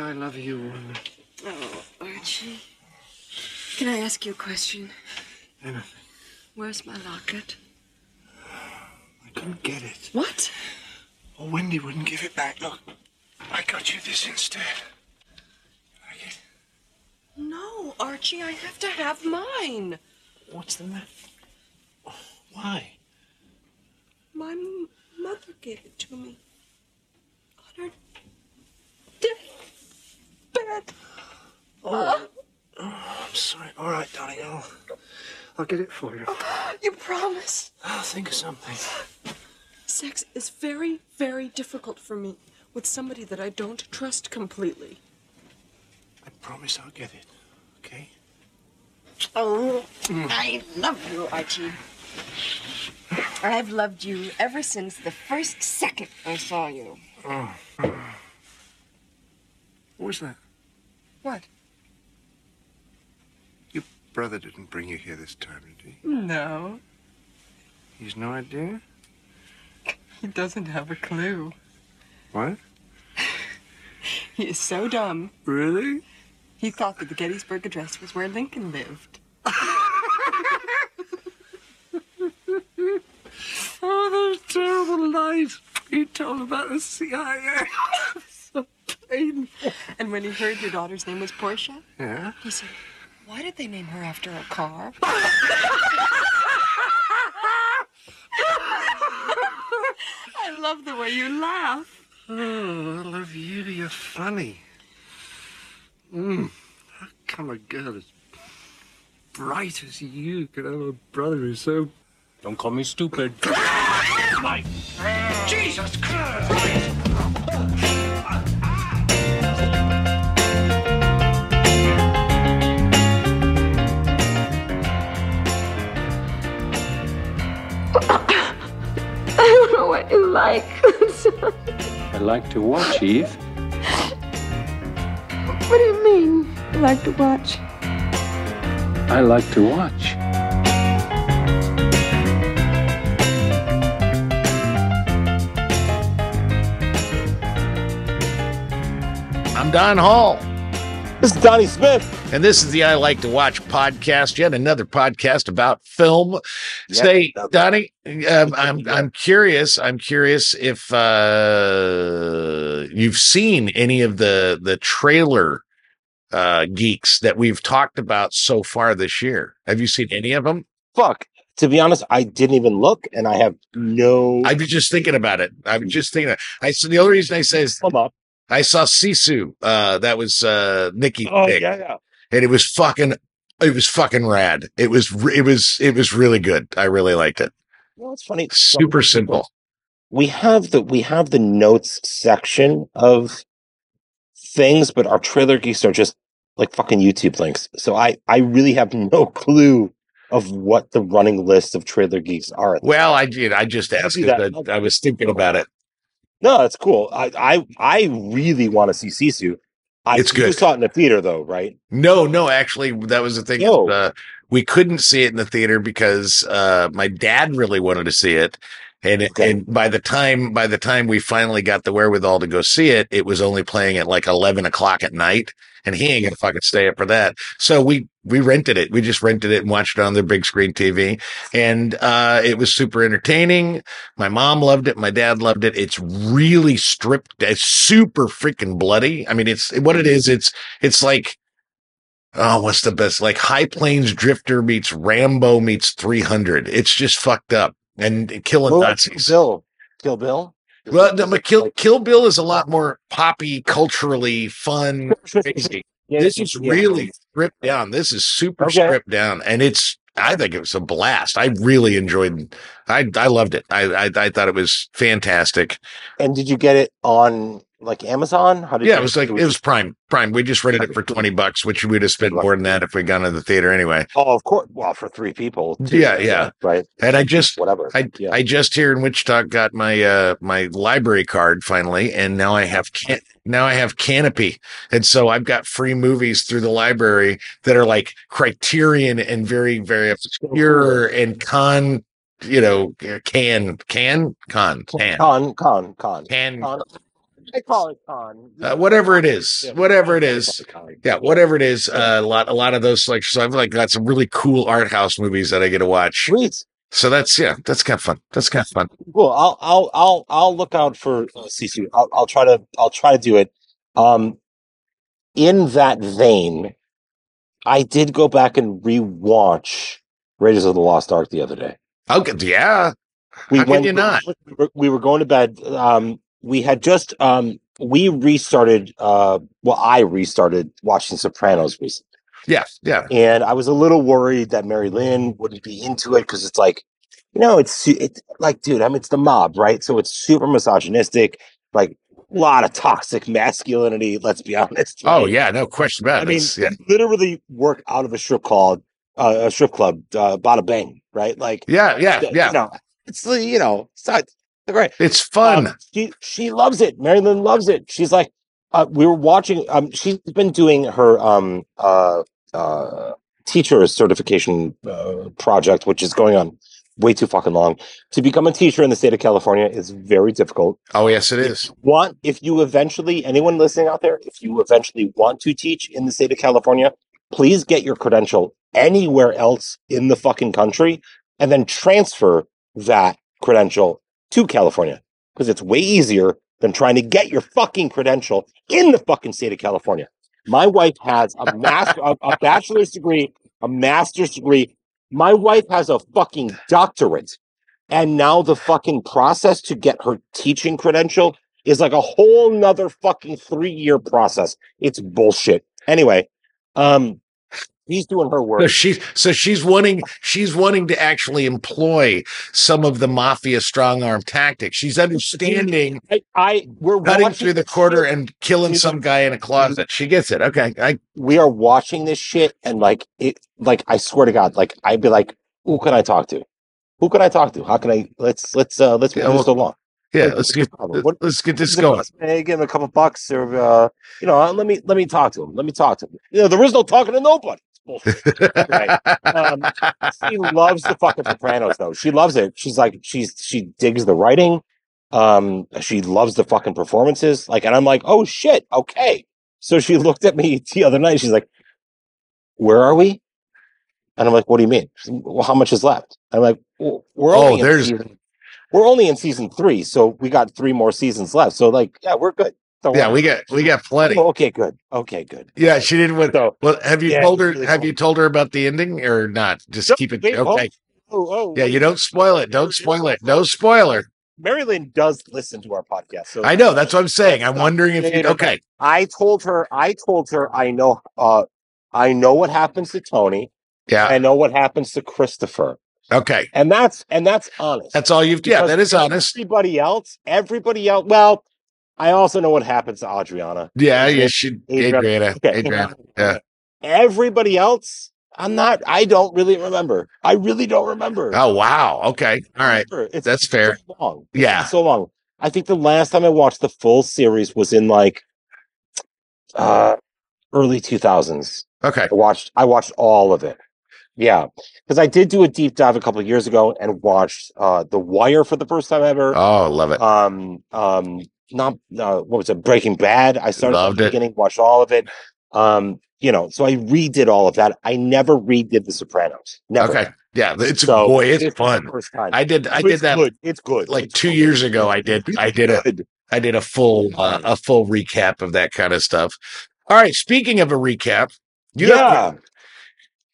I love you. Oh, Archie. Can I ask you a question? Anything. Where's my locket? I couldn't get it. What? Oh, Wendy wouldn't give it back. Look, I got you this instead. Like it? No, Archie, I have to have mine. What's the matter? Why? My m- mother gave it to me. On her deathbed. Oh. oh, I'm sorry. All right, darling. I'll, I'll get it for you. You promise? I'll think of something. Sex is very, very difficult for me with somebody that I don't trust completely. I promise I'll get it. Okay? Oh, I love you, Archie. I've loved you ever since the first second I saw you. Oh. What was that? What? Your brother didn't bring you here this time, did he? No, He's no idea? he doesn't have a clue. What? He is so dumb. Really? He thought that the Gettysburg Address was where Lincoln lived. Oh, those terrible lies he told about the CIA. so painful. And when he heard your daughter's name was Portia, Yeah? he said, Why did they name her after a car? I love the way you laugh. Oh, I love you. You're funny. Mm. How come a girl as bright as you could have a brother who's so. Don't call me stupid. My Jesus Christ! Don't know what you like. I like to watch, Eve. what do you mean? You like to watch? I like to watch. I'm Don Hall, This is Donnie Smith. and this is the I Like to Watch podcast. Yet another podcast about film. Say. Donnie, um, I'm I'm curious. I'm curious if uh, you've seen any of the the trailer uh, geeks that we've talked about so far this year. Have you seen any of them? Fuck. To be honest, I didn't even look, and I have no. I was just thinking about it. I was just thinking. I so the only reason I say is Come up. I saw Sisu. Uh, that was uh, Nikki. Oh pick. yeah, yeah. and it was fucking it was fucking rad it was it was it was really good i really liked it Well, it's funny. super simple We have the we have the notes section of things, but our trailer geeks are just like fucking YouTube links. So I I really have no clue of what the running list of trailer geeks are. well i did i just asked do 'cause that. I, I was thinking about it No, that's cool. I I I really want to see Sisu. I It's you good. saw it in the theater though, right? no no actually that was the thing No. uh, we couldn't see it in the theater because uh my dad really wanted to see it and it, Okay. and by the time by the time we finally got the wherewithal to go see it it was only playing at like 11 o'clock at night and he ain't gonna fucking stay up for that. So we we rented it. We just rented it and watched it on their big screen tv and uh it was super entertaining. My mom loved it. My dad loved it. It's really stripped it's super freaking bloody. I mean it's what it is it's it's like oh what's the best like high plains drifter meets rambo meets 300 it's just fucked up and killing Well, nazis Bill. Kill Bill. well, no, but Kill Kill Bill is a lot more poppy, culturally fun, crazy. Yeah, This is yeah. really stripped down. This is super Okay. stripped down, and it's. I think it was a blast. I really enjoyed. I I loved it. I I, I thought it was fantastic. And did you get it on like Amazon? How did Yeah, it was like it was Prime. Prime. We just rented it for twenty bucks, which we'd have spent more than that if we'd gone to the theater anyway. Oh, of course. Well, for three people. too, Yeah, yeah. Right. And I just Whatever. I yeah. I just here in Wichita got my uh my library card finally, and now I have can- now I have Kanopy, and so I've got free movies through the library that are like Criterion and very very obscure and con, you know, can can con can con con con can con. I call it con. Uh, whatever it is, Yeah. whatever it is. Con. Yeah, whatever it is. Uh, a lot, a lot of those like. So I've like got some really cool art house movies that I get to watch. Sweet. So that's yeah, that's kind of fun. That's kind of fun. Cool. I'll I'll I'll I'll look out for uh, CC. I'll I'll try to I'll try to do it. Um, in that vein, I did go back and rewatch Raiders of the Lost Ark the other day. Okay, yeah. How can you not? We were, we were going to bed. Um, we had just um we restarted. Uh, well, I restarted watching Sopranos recently. Yes, yeah. and I was a little worried that Marilyn wouldn't be into it because it's like, you know, it's it's like, dude, I mean, it's the mob, right? So it's super misogynistic, like a lot of toxic masculinity. Let's be honest. Oh yeah, no question about it. I mean, yeah, literally work out of a strip club, uh, a strip club, uh, Bada Bing, right? Like, yeah, yeah, yeah. You know, it's the you know, it's not great. It's fun. Um, she she loves it. Marilyn loves it. She's like, uh, we were watching. Um, she's been doing her um uh uh teacher certification uh, project, which is going on way too fucking long. To become a teacher in the state of California is very difficult. oh yes, it is. Want if you eventually anyone listening out there, if you eventually want to teach in the state of California, please get your credential anywhere else in the fucking country, and then transfer that credential to California because it's way easier than trying to get your fucking credential in the fucking state of California. My wife has a master, a, a bachelor's degree, a master's degree. My wife has a fucking doctorate. And now the fucking process to get her teaching credential is like a whole nother fucking three year process. It's bullshit. Anyway, um, he's doing her So work. she's so she's wanting she's wanting to actually employ some of the mafia strong arm tactics. She's understanding I, I we're cutting through the quarter shit. and killing some guy in a closet. She gets it. Okay, I we are watching this shit and like it like I swear to God, like I'd be like, who can I talk to? Who can I talk to? How can I let's let's uh let's move Yeah, this along. yeah. Let's get? What- let's get this going. Hey, give him a couple bucks or uh you know, let me let me talk to him. Let me talk to him. You know, there is no talking to nobody. Right. Um, she loves the fucking Sopranos though. She loves it. She's like she's she digs the writing. Um, she loves the fucking performances. Like, and I'm like, oh shit, okay. So she looked at me the other night. She's like, "Where are we?" And I'm like, "What do you mean? Like, Well, how much is left?" I'm like, well, "We're Oh, only in there's- season, we're only in season three, so we got three more seasons left. So like, yeah, we're good. Yeah, we got we got plenty. Oh, okay, good. Okay, good. Yeah, she didn't want. So Well, have you Yeah, told her? really have cool. you told her about the ending or not? Just No, keep it wait, oh, okay. oh, oh, Yeah, you don't spoil it. Don't spoil it. No spoiler. Marilyn does listen to our podcast, so I know. That's what I'm saying. I'm wondering if you. Okay. I told her. I told her. I know. Uh, I know what happens to Tony. Yeah. I know what happens to Christopher, Okay. and that's and that's honest. That's all you've. Yeah, that is honest. Everybody else, everybody else. Well, I also know what happens to Adriana. Yeah, Yeah. she. Adriana. Adriana. Okay. Adriana. Yeah. Everybody else, I'm not. I don't really remember. I really don't remember. Oh wow. Okay. All right. It's That's fair. So long. Yeah. It's so long. I think the last time I watched the full series was in like uh early 2000s. Okay. I watched I watched all of it. Yeah, because I did do a deep dive a couple of years ago and watched uh The Wire for the first time ever. Oh, love it. um um not uh, what was it Breaking Bad. I started at Loved the it. beginning, watched all of it. Um, you know, so I redid all of that. I never redid The Sopranos. Never. Okay. Yeah. It's So, boy. this It's fun. First time. I did. I It's did that Good. It's good. like It's two good. years ago. I did. I did a. I did a full uh, a full recap of that kind of stuff. All right. Speaking of a recap, you yeah.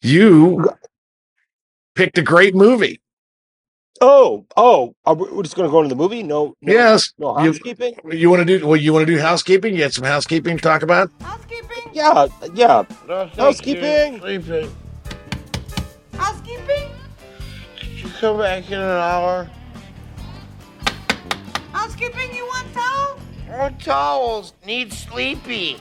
you picked a great movie. Oh, oh, are we, we're just going to go into the movie? No, no, Yes. no You- housekeeping. You want to do? Well, you want to do housekeeping? You had some housekeeping to talk about. Housekeeping? Yeah, uh, yeah. No, Housekeeping. Sleeping. Housekeeping? Could you come back in an hour? Housekeeping, you want towel? More towels. Need sleepy.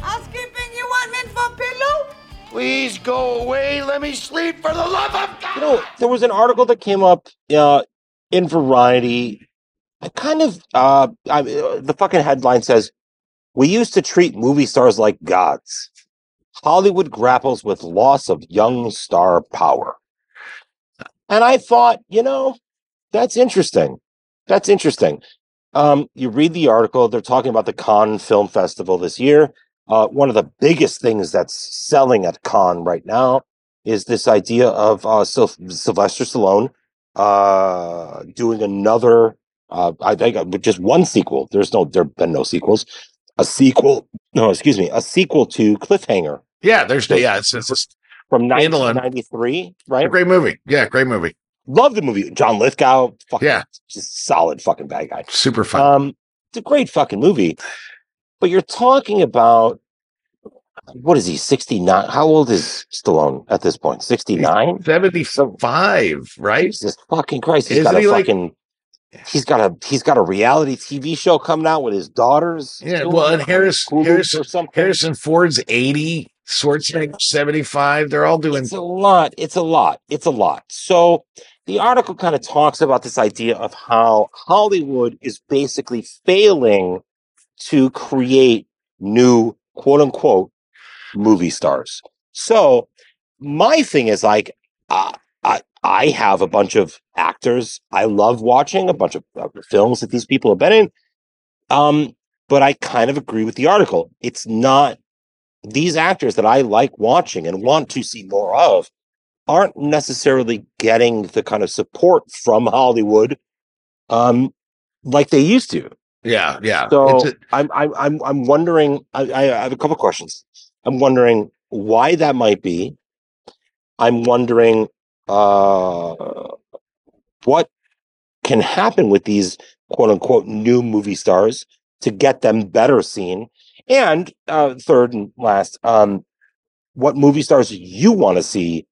Housekeeping, you want mint for pillow? Please go away. Let me sleep for the love of God. You know, there was an article that came up uh, in Variety. I kind of, uh, I, the fucking headline says, "We used to treat movie stars like gods. Hollywood grapples with loss of young star power." And I thought, you know, that's interesting. That's interesting. um, you read the article. They're talking about the Cannes Film Festival this year. Uh, one of the biggest things that's selling at con right now is this idea of uh, Syl- Sylvester Stallone uh, doing another. Uh, I think uh, just one sequel. There's no, there've been no sequels. A sequel, no, excuse me, a sequel to Cliffhanger Yeah, there's yeah, it's, it's just from Standalone. 1993, a right? great movie. Yeah, great movie. Love the movie. John Lithgow, fucking, Yeah. just solid fucking bad guy. Super fun. Um, it's a great fucking movie. But you're talking about what is he, 69? How old is Stallone at this point? 69? 75, right? Jesus fucking Christ. He's Isn't got a he like- fucking he's got a he's got a reality TV show coming out with his daughters. Yeah, well, and Harris- Hulu Harris- or something. Harrison Ford's 80, Schwarzenegger 75. They're all doing It's a lot. It's a lot. It's a lot. So the article kind of talks about this idea of how Hollywood is basically failing to create new quote unquote movie stars. So my thing is like, uh, I, I have a bunch of actors I love watching, a bunch of uh, films that these people have been in. Um, but I kind of agree with the article. It's not these actors that I like watching and want to see more of aren't necessarily getting the kind of support from Hollywood um like they used to. Yeah, yeah. So It's a- I'm I'm I'm I'm wondering I, I have a couple questions. I'm wondering why that might be. I'm wondering uh what can happen with these quote unquote new movie stars to get them better seen. And uh third and last, um what movie stars you want to see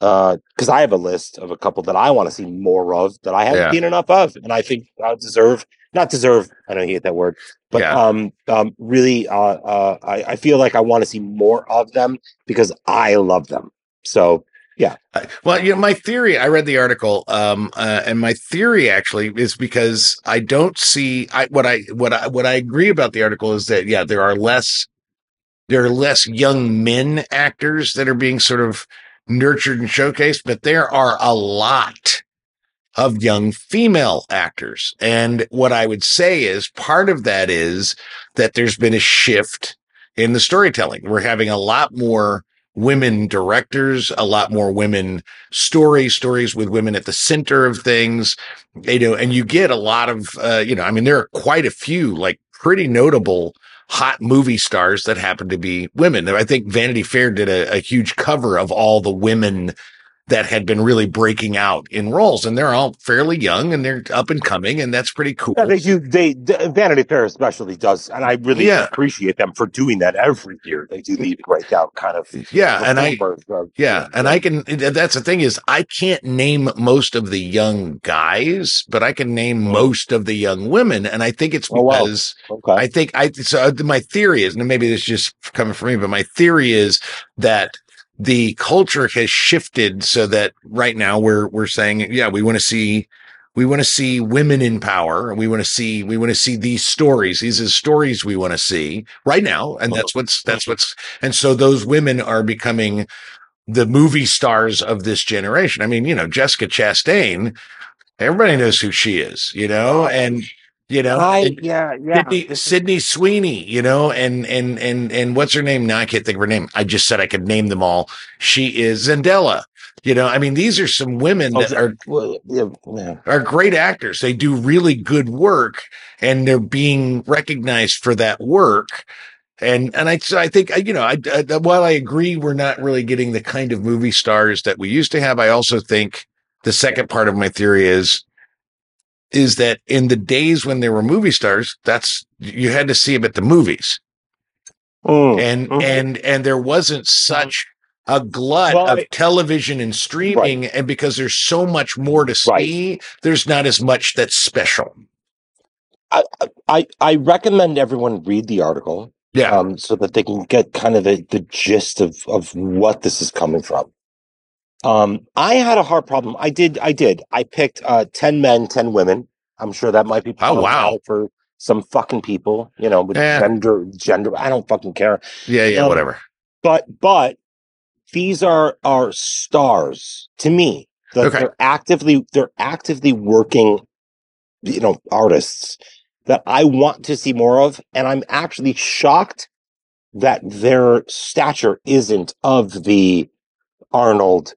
uh because I have a list of a couple that I want to see more of that I haven't Yeah. seen enough of, and I think I deserve not deserve. I don't hate that word, but Yeah. um um really uh uh I, I feel like I want to see more of them because I love them. So I- Well, you know, my theory, I read the article, um, uh, and my theory actually is because I don't see I what I what I what I agree about the article is that yeah, there are less there are less young men actors that are being sort of nurtured and showcased, but there are a lot of young female actors. And what I would say is part of that is that there's been a shift in the storytelling. We're having a lot more women directors, a lot more women stories, stories with women at the center of things, you know, and you get a lot of, uh, you know, I mean, there are quite a few like pretty notable hot movie stars that happen to be women. I think Vanity Fair did a, a huge cover of all the women that had been really breaking out in roles and they're all fairly young and they're up and coming and that's pretty cool. yeah, they do. They the Vanity Fair especially does, and I really Yeah. appreciate them for doing that every year. They do the breakout kind of Yeah. And I, of- Yeah, and I can. That's the thing is, I can't name most of the young guys, but I can name most of the young women, and I think it's Oh, wow. because okay. I think I. So uh, my theory is, and maybe this is just coming from me, but my theory is that the culture has shifted so that right now we're we're saying, yeah, we want to see. We want to see women in power. We want to see. We want to see these stories. These are stories we want to see right now, and that's what's that's what's. And so those women are becoming the movie stars of this generation. I mean, you know, Jessica Chastain, everybody knows who she is, you know, and you know, I, and yeah, yeah. Sydney, Sydney Sweeney, you know, and and and and what's her name? Now I can't think of her name. I just said I could name them all. She is Zendaya. You know, I mean, these are some women oh, that are Well, yeah, yeah. are great actors. They do really good work and they're being recognized for that work. And, and I, so I think, you know, I, I, while I agree we're not really getting the kind of movie stars that we used to have, I also think the second part of my theory is, is that in the days when there were movie stars, that's, you had to see them at the movies. Mm, and and and there wasn't such a glut Well, of I- television and streaming and because there's so much more to Right. see there's not as much that's special. I I recommend everyone read the article yeah. um, so that they can get kind of the, the gist of of what this is coming from. Um, I had a hard problem. I did. I did. I picked uh, ten men, ten women. I'm sure that might be Oh, wow. for some fucking people. You know, with Yeah. gender, gender. I don't fucking care. yeah yeah Um, whatever But but these are are stars to me. That Okay. They're actively they're actively working. You know, artists. that I want to see more of, and I'm actually shocked that their stature isn't of the Arnold,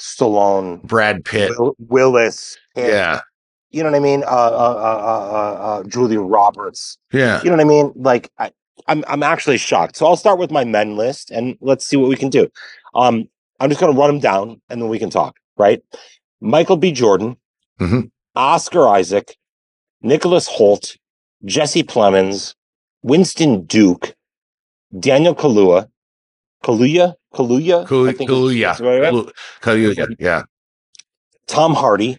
Stallone, Brad Pitt. Will- Willis, Pitt, Yeah. you know what I mean? Uh, uh, uh, uh, uh, uh, Julia Roberts. Yeah. You know what I mean? Like I, I'm I'm actually shocked. So I'll start with my men list and let's see what we can do. Um, I'm just gonna run them down and then we can talk. Right? Michael B. Jordan, Mhm. Oscar Isaac, Nicholas Hoult, Jesse Plemons, Winston Duke, Daniel Kaluuya, Kaluuya, Kaluuya, I think cool, it's- yeah. that's right, right? Cool, cool, yeah. Yeah. Tom Hardy,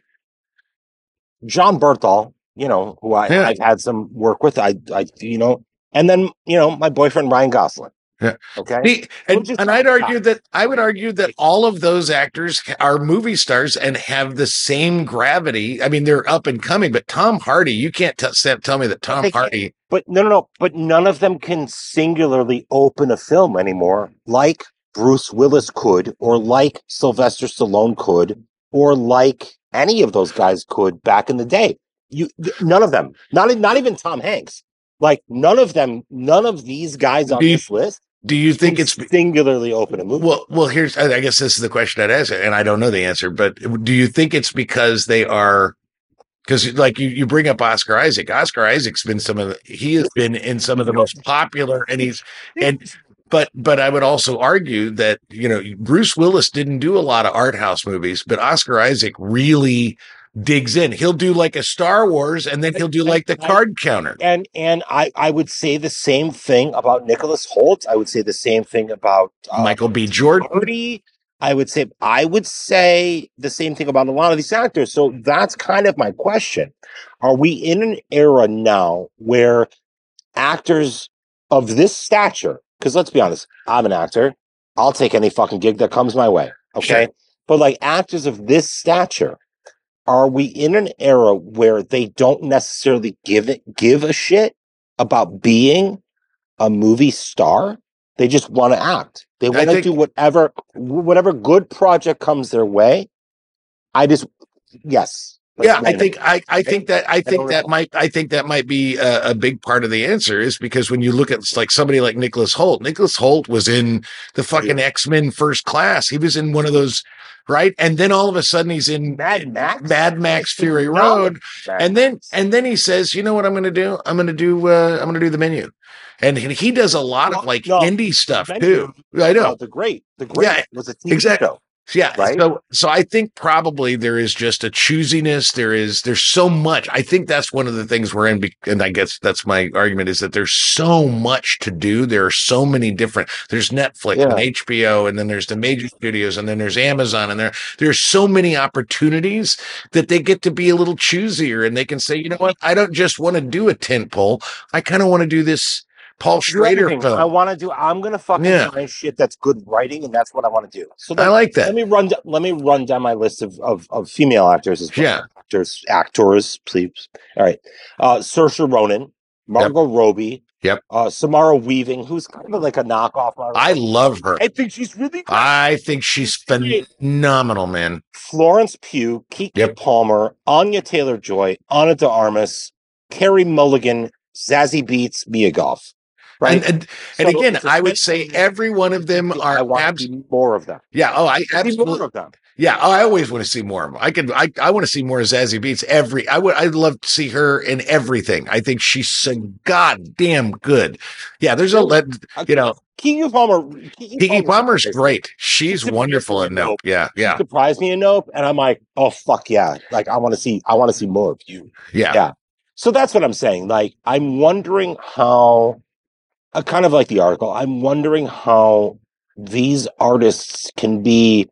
Jon Bernthal, you know, who I, Yeah. I've had some work with. I, I, you know, and then you know my boyfriend Ryan Gosling. Yeah. Okay. The- and, and I'd argue that I would argue that all of those actors are movie stars and have the same gravity. I mean, they're up and coming, but Tom Hardy, you can't t- tell me that Tom Hardy. But no, no, no. But none of them can singularly open a film anymore, like Bruce Willis could, or like Sylvester Stallone could, or like any of those guys could back in the day. You, none of them. Not, not even Tom Hanks. Like none of them. None of these guys on you this list Do you think it's singularly open a movie. well? Well, here's I I guess this is the question I'd ask, and I don't know the answer. But do you think it's because they are? Because like you, you bring up Oscar Isaac. Oscar Isaac's been some of the, he has been in some of the most popular, and he's and but but I would also argue that you know Bruce Willis didn't do a lot of art house movies, but Oscar Isaac really digs in. He'll do like a Star Wars, and then he'll do like the card counter. and and I I would say the same thing about Nicholas Hoult. I would say the same thing about uh, Michael B. Jordan. I would say I would say the same thing about a lot of these actors. So that's kind of my question. Are we in an era now where actors of this stature, because let's be honest, I'm an actor. I'll take any fucking gig that comes my way. Okay. Sure. But like actors of this stature, are we in an era where they don't necessarily give it give a shit about being a movie star? They just want to act. They want to think- do whatever whatever good project comes their way. I just yes. Yeah, I think I, I think that I think that might I think that might be a, a big part of the answer is because when you look at like somebody like Nicholas Hoult, Nicholas Hoult was in the fucking X Men First Class. He was in one of those, right? And then all of a sudden he's in Mad Max? Mad Max Fury Road, Mad and then and then he says, you know what I'm going to do? I'm going to do uh, I'm going to do the menu, and he he does a lot of like No, indie stuff too. I know. The great, the great Yeah, was a TV exactly. show. Yeah. Right? So so I think probably there is just a choosiness. There is there's so much. I think that's one of the things we're in, and I guess that's my argument is that there's so much to do. There are so many different. There's Netflix Yeah. and HBO, and then there's the major studios, and then there's Amazon, and there there's so many opportunities that they get to be a little choosier, and they can say, you know what, I don't just want to do a tent pole. I kind of want to do this Paul Schrader film. I want to do. I'm gonna fucking Yeah. find shit that's good writing, and that's what I want to do. So I like that. Let me run. Let me run down my list of of, of female actors as well. Yeah. actors, actors, please. All right, uh, Saoirse Ronan, Margot Robbie, Yep. uh, Samara Weaving, who's kind of like a knockoff. Margot I love her. I think she's really good. I think she's phenomenal, man. Florence Pugh, Keke Yep. Palmer, Anya Taylor Joy, Ana de Armas, Carey Mulligan, Zazie Beetz, Mia Goth. Right. And, and, and again, I would say every one of them I are want abs- to see more of them. yeah. Oh, I See more of them. yeah. Oh, I always want to see more of them. I could I, I want to see more of Zazie Beetz every I would I'd love to see her in everything. I think she's so mm-hmm. goddamn good. Yeah, there's a let you know, Keke Palmer. Keke Palmer's great. She's wonderful in Nope. Yeah, yeah, surprised me in Nope, and I'm like, oh fuck yeah! Like I want to see, I want to see more of you. yeah. Yeah. So that's what I'm saying. Like I'm wondering how, uh, kind of like the article. I'm wondering how these artists can be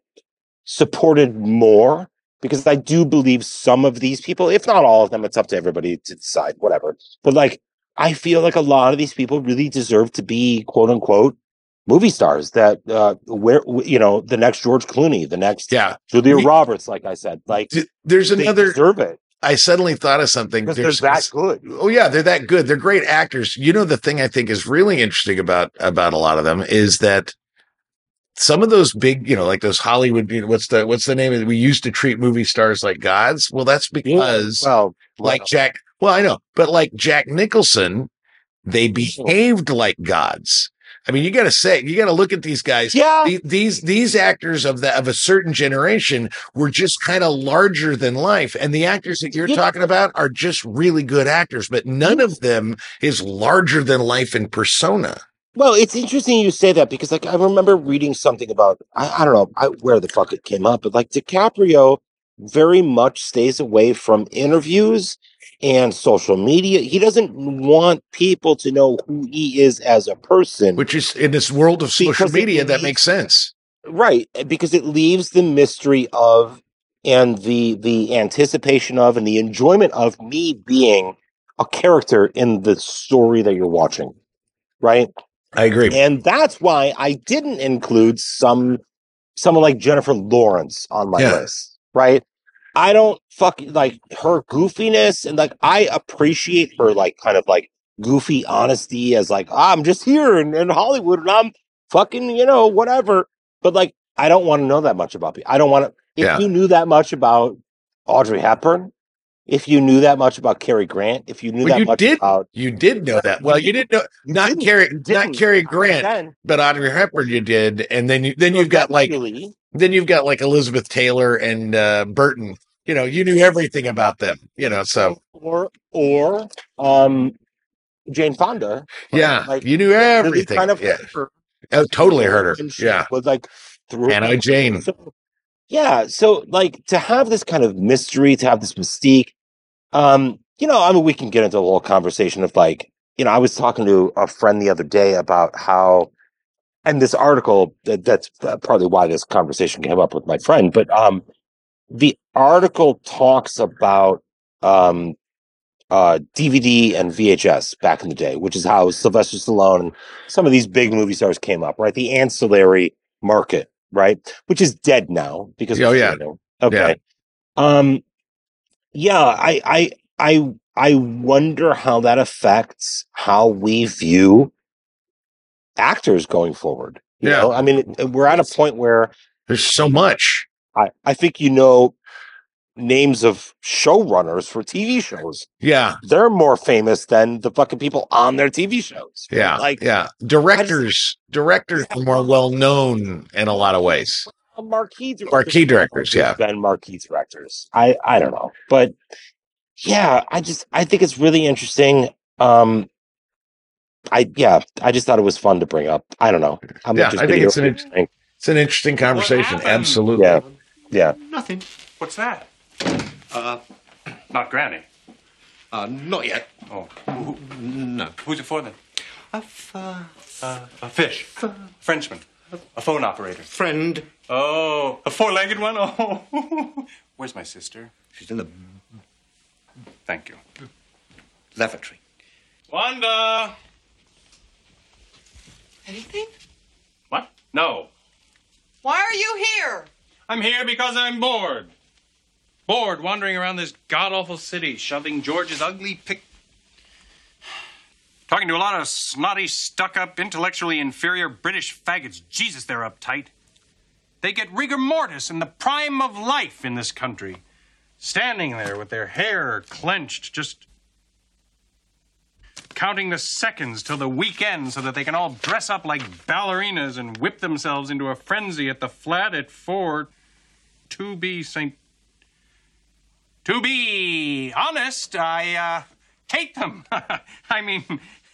supported more because I do believe some of these people, if not all of them, it's up to everybody to decide. Whatever. But like, I feel like a lot of these people really deserve to be quote unquote movie stars that uh where you know the next George Clooney, the next Yeah. Julia Roberts, like I said, like Th- There's they another deserve it I suddenly thought of something. because they're that good. Oh yeah, they're that good. They're great actors. You know the thing I think is really interesting about about a lot of them is that some of those big, you know, like those Hollywood, you know, what's the what's the name of it? We used to treat movie stars like gods. Well, that's because Well, like Jack Well, I know, but like Jack Nicholson, they behaved like gods. I mean, you got to say, you got to look at these guys. Yeah. The- these these actors of the of a certain generation were just kind of larger than life, and the actors that you're Yeah. talking about are just really good actors, but none of them is larger than life in persona. Well, it's interesting you say that because, like, I remember reading something about I, I don't know I, where the fuck it came up, but like DiCaprio very much stays away from interviews and social media. He doesn't want people to know who he is as a person, Which is in this world of social media, that makes sense. right? Eh, because it leaves the mystery of and the the anticipation of and the enjoyment of me being a character in the story that you're watching, right? I agree. and that's why I didn't include some someone like Jennifer Lawrence on my Yeah. list, right? I don't fuck like her goofiness and like I appreciate her like kind of like goofy honesty as like "Ah, I'm just here in, in Hollywood and I'm fucking you know whatever, but like I don't want to know that much about people. I don't want to. If Yeah. you knew that much about Audrey Hepburn, if you knew that much about Cary Grant, if you knew Well, that you much did about You did know that. Well, you didn't know not didn't. Cary, not. Cary Grant, then, but Audrey Hepburn. You did, and then you then you've got like eventually- then you've got like Elizabeth Taylor and uh, Burton. You know, you knew everything about them. You know, so or or um Jane Fonda. yeah, like you knew really everything. kind of yeah, her. oh, totally hurt her. Yeah, was like through Hanoi Jane. So, yeah, so like to have this kind of mystery, to have this mystique, um, you know, I mean, we can get into a whole conversation of like, you know, I was talking to a friend the other day about how, and this article that, that's probably why this conversation came up with my friend, but um, the article talks about um, uh, DVD and VHS back in the day, which is how Sylvester Stallone and some of these big movie stars came up, right? The ancillary market, right? Which is dead now because Oh, yeah. Okay. Um yeah, I I I I wonder how that affects how we view actors going forward. You Yeah. know, I mean, we're at a point where There's so much. I, I think you know names of showrunners for TV shows. Yeah, They're more famous than the fucking people on their TV shows. yeah, Like yeah. Directors, directors are more well known in a lot of ways. marquee directors. Marquee directors, yeah. Than marquee directors. I I don't know. But yeah, I just I think it's really interesting. Um I yeah, I just thought it was fun to bring up. I don't know. I'm Yeah, I think it's an what you think. It's an interesting conversation. Absolutely. Yeah. Yeah. Nothing. What's that? Uh, Not Granny. uh, not yet. Oh, who, No. who's it for then? A f- uh, Uh, a fish. Frenchman. A phone operator. friend. Oh, a four-legged one? Oh, where's my sister? She's in the Thank you. lavatory. Wanda! Anything? What? No. Why are you here? I'm here because I'm bored. Bored wandering around this god-awful city, shoving George's ugly pic... Talking to a lot of snotty, stuck-up, intellectually inferior British faggots. Jesus, they're uptight. They get rigor mortis in the prime of life in this country. Standing there with their hair clenched, just counting the seconds till the weekend so that they can all dress up like ballerinas and whip themselves into a frenzy at the flat at four to be St. To be honest, I uh, hate them. I mean,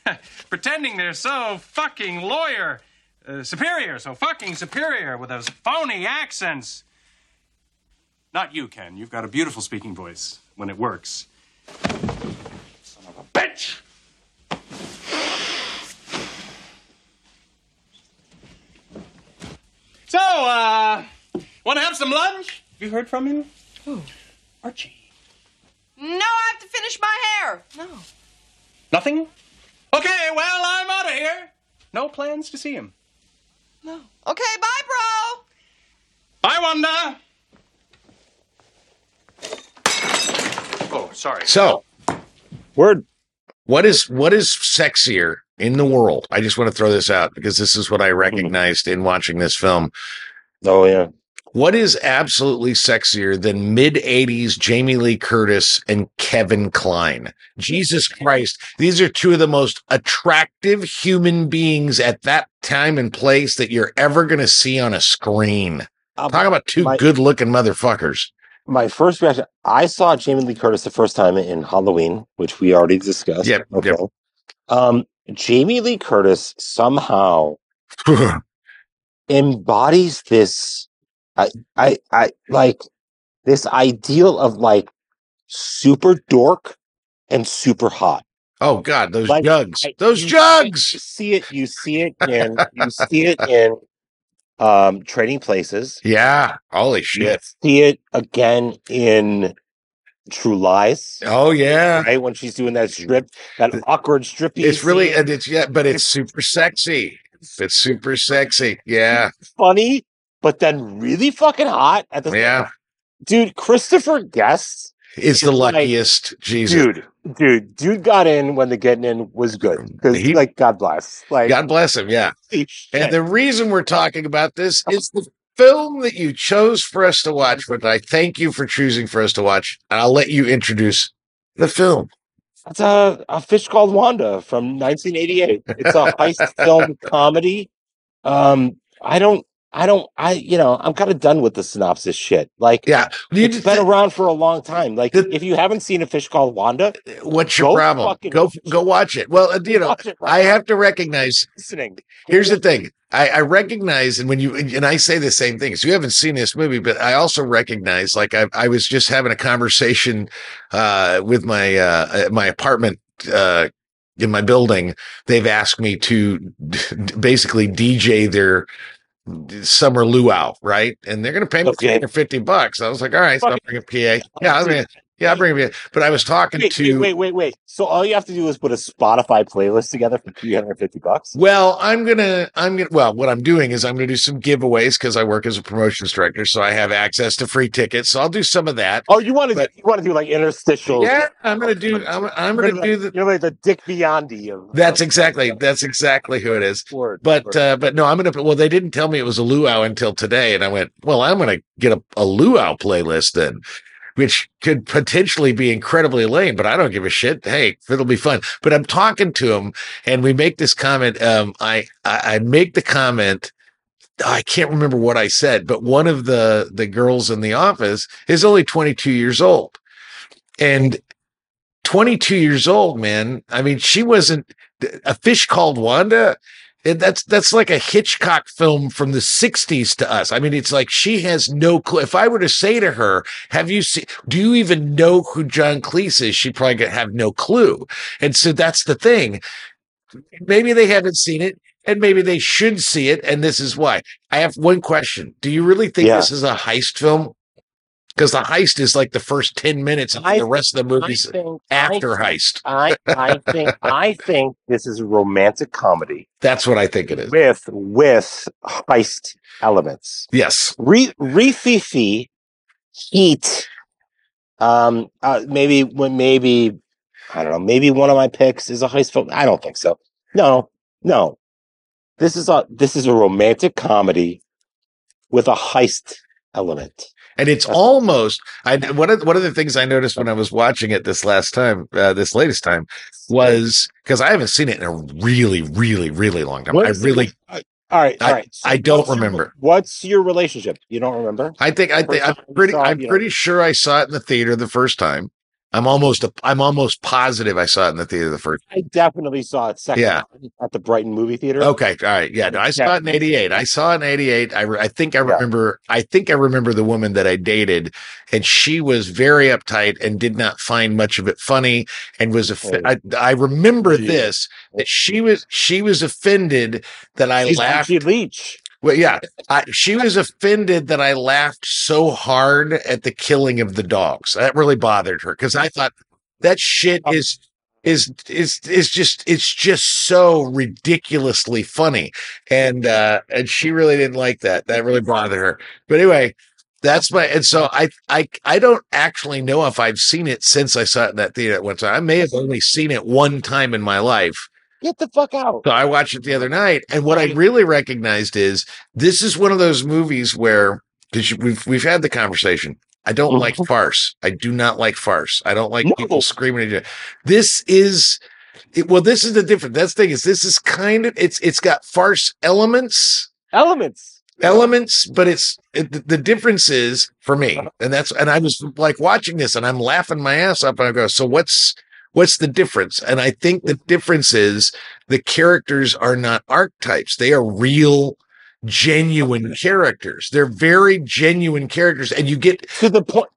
pretending they're so fucking lawyer uh, superior, so fucking superior with those phony accents. Not you, Ken. You've got a beautiful speaking voice when it works. Son of a bitch! So, uh, want to have some lunch? Have You heard from him? Who? Archie. No, I have to finish my hair. No. Nothing? Okay, well, I'm out of here. No plans to see him. No. Okay, bye, bro. Bye, Wanda. Oh, sorry. So, Word. what is what is sexier in the world? I just want to throw this out because this is what I recognized in watching this film. Oh yeah. What is absolutely sexier than mid 80s Jamie Lee Curtis and Kevin Kline? Jesus Christ. These are two of the most attractive human beings at that time and place that you're ever going to see on a screen. Um, Talk about two my- good looking motherfuckers. my first reaction, I saw Jamie Lee Curtis the first time in Halloween, which we already discussed. Yep, Okay. yep. Um, Jamie Lee Curtis somehow embodies this, I, I, I like this ideal of like super dork and super hot. oh, God, those Like, jugs. I- those you- jugs. You see it. You see it in. you see it in um, Trading Places. Yeah. Holy You shit. see it again in True Lies. Oh, yeah. right? When she's doing that strip, that awkward strippy. It's really, scene. and it's, yeah, but it's super sexy. It's super sexy. Yeah. funny, but then really fucking hot at the Yeah. time. Dude, Christopher Guest, is the It's like- luckiest. Jesus. dude, dude, dude got in when the getting in was good. Because He- like God bless. Like God bless him. Yeah. And the reason we're talking about this is the film that you chose for us to watch, but I thank you for choosing for us to watch. And I'll let you introduce the film. It's a, a fish called Wanda from 1988. It's a heist film comedy. Um, I don't, I don't, I, you know, I'm kind of done with the synopsis shit. Like, Yeah. You it's just- been around for a long time. Like, The- if you haven't seen a fish called Wanda, what's your Go problem? Go go watch it. Well, uh, you know, right I have to recognize listening. Here's the thing. I, I recognize, and when you and I say the same thing, so you haven't seen this movie, but I also recognize, like I, I was just having a conversation uh, with my uh, my apartment uh, in my building. They've asked me to d- basically DJ their summer luau, right? And they're going to pay me Okay. 50 bucks. I was like, all right, so I'll bring a PA. Yeah, I'll bring, yeah, I'll bring PA. But I was talking Wait, to. wait, wait, wait, wait. So all you have to do is put a Spotify playlist together for 350 bucks. Well, I'm gonna, I'm gonna, well, what I'm doing is I'm gonna do some giveaways because I work as a promotions director, so I have access to free tickets. So I'll do some of that. Oh, you want to you want to do like interstitials? Yeah, I'm gonna do, I'm, I'm gonna do the. You're like the Dick Biondi of. That's exactly, that's exactly who it is. Word, But, word. uh, but no, I'm gonna. Well, they didn't tell me it was a luau until today, and I went, well, I'm gonna get a, a luau playlist then. Which could potentially be incredibly lame, but I don't give a shit. Hey, it'll be fun. But I'm talking to him, and we make this comment. Um, I, I I make the comment I can't remember what I said, but one of the the girls in the office is only 22 years old. And 22 years old, man. I mean, she wasn't a fish called Wanda. And that's that's like a Hitchcock film from the 60s to us. I mean, it's like she has no clue. If I were to say to her, "Have you seen? Do you even know who John Cleese is?" She probably gonna have no clue. And so that's the thing. Maybe they haven't seen it, and maybe they should see it. And this is why. I have one question: Do you really think Yeah. this is a heist film? Because the heist is like the first 10 minutes, and I- the rest of the movie's think, after I, heist. I I think I think this is a romantic comedy That's what I think it is. with with heist elements. Yes. Re Rififi Heat. Um, uh, maybe when maybe I don't know. Maybe one of my picks is a heist film. I don't think so. No, no. This is a this is a romantic comedy with a heist element. And it's almost I one of one of the things I noticed when I was watching it this last time, uh, this latest time, was because I haven't seen it in a really, really, really long time. I is it? really, All right, all I- I don't your- remember. what's your relationship? You don't remember? I think I think I'm First time you pretty I'm pretty sure I saw it in the theater the first time. I'm almost I'm almost positive I saw it in the theater the first. I definitely saw it second Yeah. at the Brighton movie theater. Okay, all right, yeah. No, I saw it in '88. I saw it in '88. I re- I think I Yeah. remember. I think I remember the woman that I dated, and she was very uptight and did not find much of it funny, and was a. Oh. I, I remember Yeah. this that she was she was offended that I She's laughed. Leach. Well, yeah, I, she was offended that I laughed so hard at the killing of the dogs. That really bothered her because I thought that shit Um, is is is is just it's just so ridiculously funny, and uh and she really didn't like that. That really bothered her. But anyway, that's my and so I I I don't actually know if I've seen it since I saw it in that theater at one time. I may have only seen it one time in my life. Get the fuck out. So I watched it the other night, and what I really recognized is this is one of those movies where because we've we've had the conversation. I don't Mhm. like farce. I do not like farce. I don't like No. people screaming at other. This is it, well. This is the difference. That's the thing is this is kind of it's it's got farce elements Elements. elements, but it's it, the- the difference is for me, and that's and I was like watching this and I'm laughing my ass up and I go, so what's what's the difference? And I think the difference is the characters are not archetypes; they are real, genuine characters. They're very genuine characters, and you get To the point.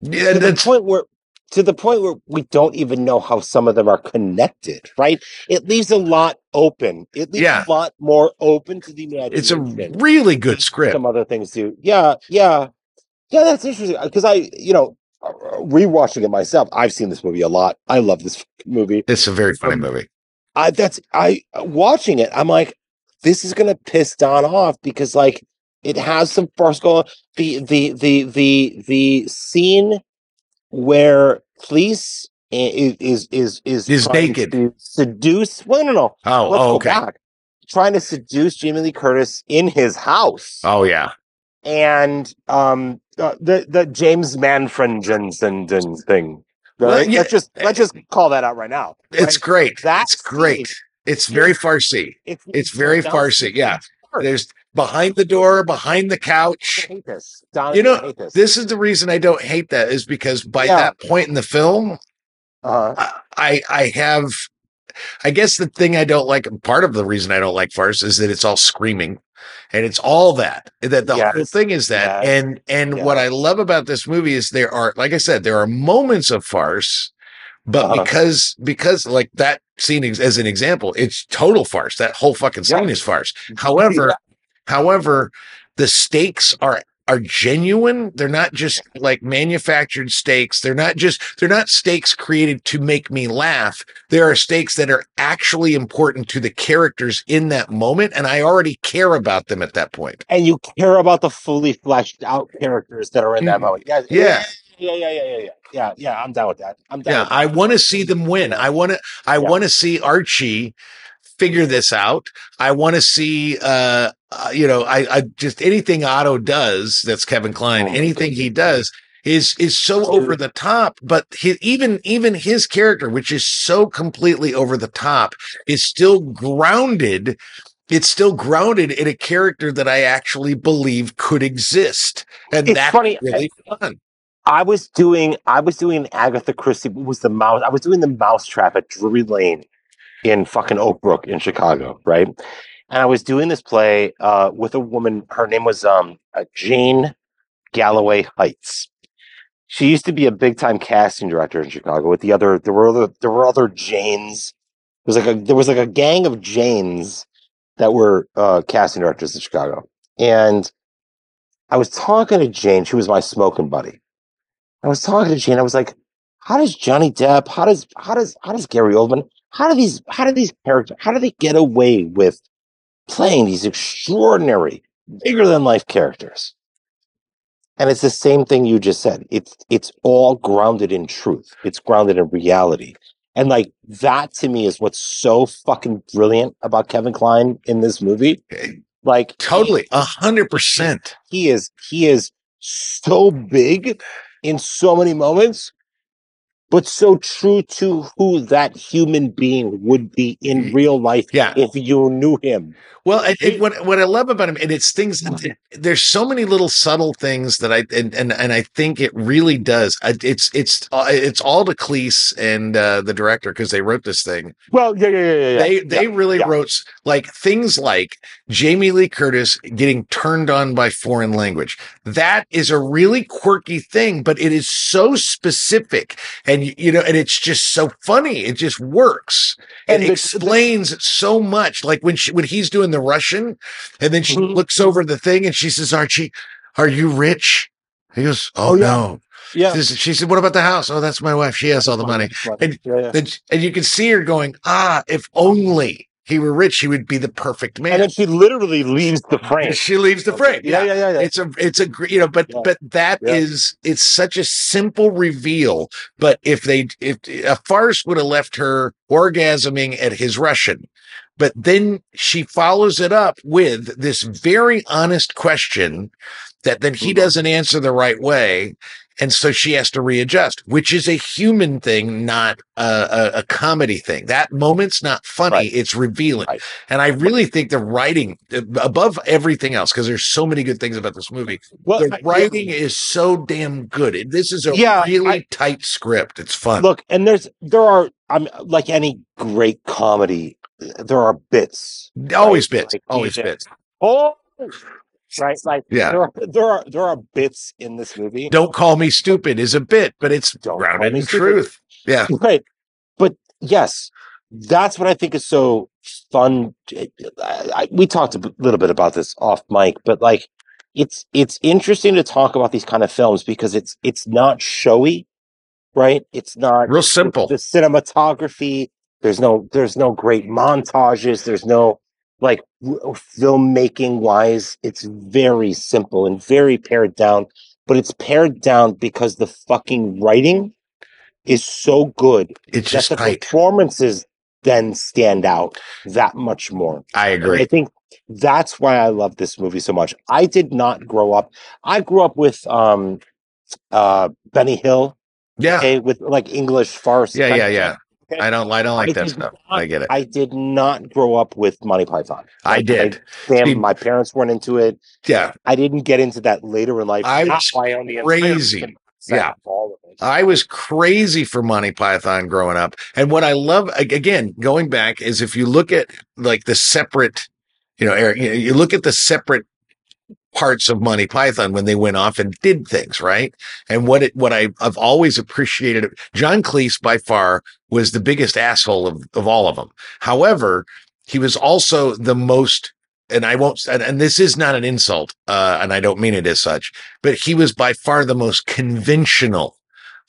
yeah, to the point where to the point where we don't even know how some of them are connected, right? It leaves a lot open. It leaves Yeah. a lot more open to the imagination. it's a really good script. Some other things do. Yeah, yeah, yeah. That's interesting because I, you know, rewatching it myself, I've seen this movie a lot. I love this movie. It's a very funny Um, movie. I that's I watching it. I'm like, this is gonna piss Don off because like it has some farce going. The the the the the scene where Cleese is is is Is naked. to seduce. Well, no, no. Oh, Let's oh, okay. back. Trying to seduce Jamie Lee Curtis in his house, Oh yeah, and um, uh, the the James Manfred Jensen thing. Right? yeah, let's just let's just call that out right now. it's great. That That's great. scene- It's very farcy. It's, It's very Don- farcy. Yeah. There's behind the door, behind the couch. I hate this. Don, You know, this. This is the reason I don't hate that is because by Yeah. that point in the film, uh, I I have I guess the thing I don't like part of the reason I don't like farce is that it's all screaming and it's all that. That the whole thing is that. Yes. And and what I love about this movie is there are like I said, there are moments of farce, but Uh-huh. because because like that scene as an example, it's total farce. That whole fucking scene Yeah. is farce. However, however, the stakes are are genuine. They're not just like manufactured stakes. They're not just they're not stakes created to make me laugh. There are stakes that are actually important to the characters in that moment, and I already care about them at that point. and you care about the fully fleshed out characters that are in that Mhm. moment. Yeah, Yeah. yeah, yeah, yeah, yeah, yeah, yeah, yeah. I'm down with that. I'm down. Yeah, with that. I want to see them win. I want to I Yeah. want to see Archie figure this out. I want to see uh, uh you know, I I just anything Otto does that's Kevin Kline, Oh, anything he does is is so over the top, but he, even even his character which is so completely over the top is still grounded it's still grounded in a character that I actually believe could exist. And It's that's funny, really fun. I was doing I was doing Agatha Christie. What was the mouse? I was doing the mousetrap at Drury Lane in fucking Oak Brook in Chicago, right? And I was doing this play uh, with a woman. Her name was um, uh, Jane Galloway Heitz. She used to be a big time casting director in Chicago. With the other, there were other, there were other Janes. There was like a there was like a gang of Janes that were uh, casting directors in Chicago, and I was talking to Jane. She was my smoking buddy. I was talking to Jane. I was like, "How does Johnny Depp? How does how does how does Gary Oldman? How do these how do these characters? How do they get away with playing these extraordinary, bigger than life characters?" And it's the same thing you just said. It's it's all grounded in truth. It's grounded in reality. And like that to me is what's so fucking brilliant about Kevin Kline in this movie. Eh, like Totally, a hundred percent. he is he is so big in so many moments but so true to who that human being would be in real life Yeah. if you knew him Well, and, and what what I love about him, and it's things. There's so many little subtle things that I and and, and I think it really does. It's it's uh, it's all to Cleese and uh, the director because they wrote this thing. well yeah yeah yeah yeah, yeah. They they Yeah, really yeah. wrote like things like Jamie Lee Curtis getting turned on by foreign language. That is a really quirky thing, but it is so specific, and y- you know, and it's just so funny. It just works. And it the- explains so much. Like when she when he's doing the Russian, and then she Mhm. looks over the thing and she says, "Archie, are you rich?" He goes, "Oh, Oh, yeah. no." yeah She said- She said, "What about the house?" Oh, that's my wife. She has all the money. And- yeah, yeah. And, and you can see her going, ah, if only he were rich, he would be the perfect man. and then she literally leaves the frame she leaves the frame. yeah yeah yeah, yeah. It's a, it's a, you know, but, Yeah. but that is, Yeah. it's such a simple reveal. But if they, if a farce would have left her orgasming at his Russian, But then she follows it up with this very honest question that then he mm-hmm. doesn't answer the right way. And so she has to readjust, which is a human thing, not a, a, a comedy thing. That moment's not funny. Right. It's revealing. Right. And I really think the writing above everything else, because there's so many good things about this movie. Well, the I- writing is so damn good. This is a Yeah, really I- tight script. It's fun. Look, and there's there are I'm like any great comedy, there are bits. always right, bits. like always bits. Oh, right. Like Yeah. there are there are there are bits in this movie. Don't call me stupid is a bit, but it's Don't grounded in truth. Yeah. Right. But yes, that's what I think is so fun. I, I, we talked a little bit about this off mic, but like it's it's interesting to talk about these kind of films because it's it's not showy, right? It's not Real simple. The cinematography, there's no there's no great montages, there's no like w- filmmaking wise, it's very simple and very pared down, but it's pared down because the fucking writing is so good It's that just the tight. performances then stand out that much more. I agree. I think that's why I love this movie so much. I did not grow up. I grew up with um uh Benny Hill, Yeah. okay, with like English farce. Yeah, yeah, yeah. I don't I don't like I that stuff. not- I get it. I did not grow up with Monty Python. I Like, did. Damn, See- my parents weren't into it. Yeah. I didn't get into that later in life. I was why I own the entire crazy. Yeah. of all of it. I was crazy for Monty Python growing up. And what I love again, going back is if you look at like the separate, you know, Eric, you look at the separate parts of Monty Python when they went off and did things, right? And what it, what I, I've always appreciated, John Cleese by far was the biggest asshole of, of all of them. However, he was also the most, and I won't, and, and this is not an insult, uh, and I don't mean it as such, but he was by far the most conventional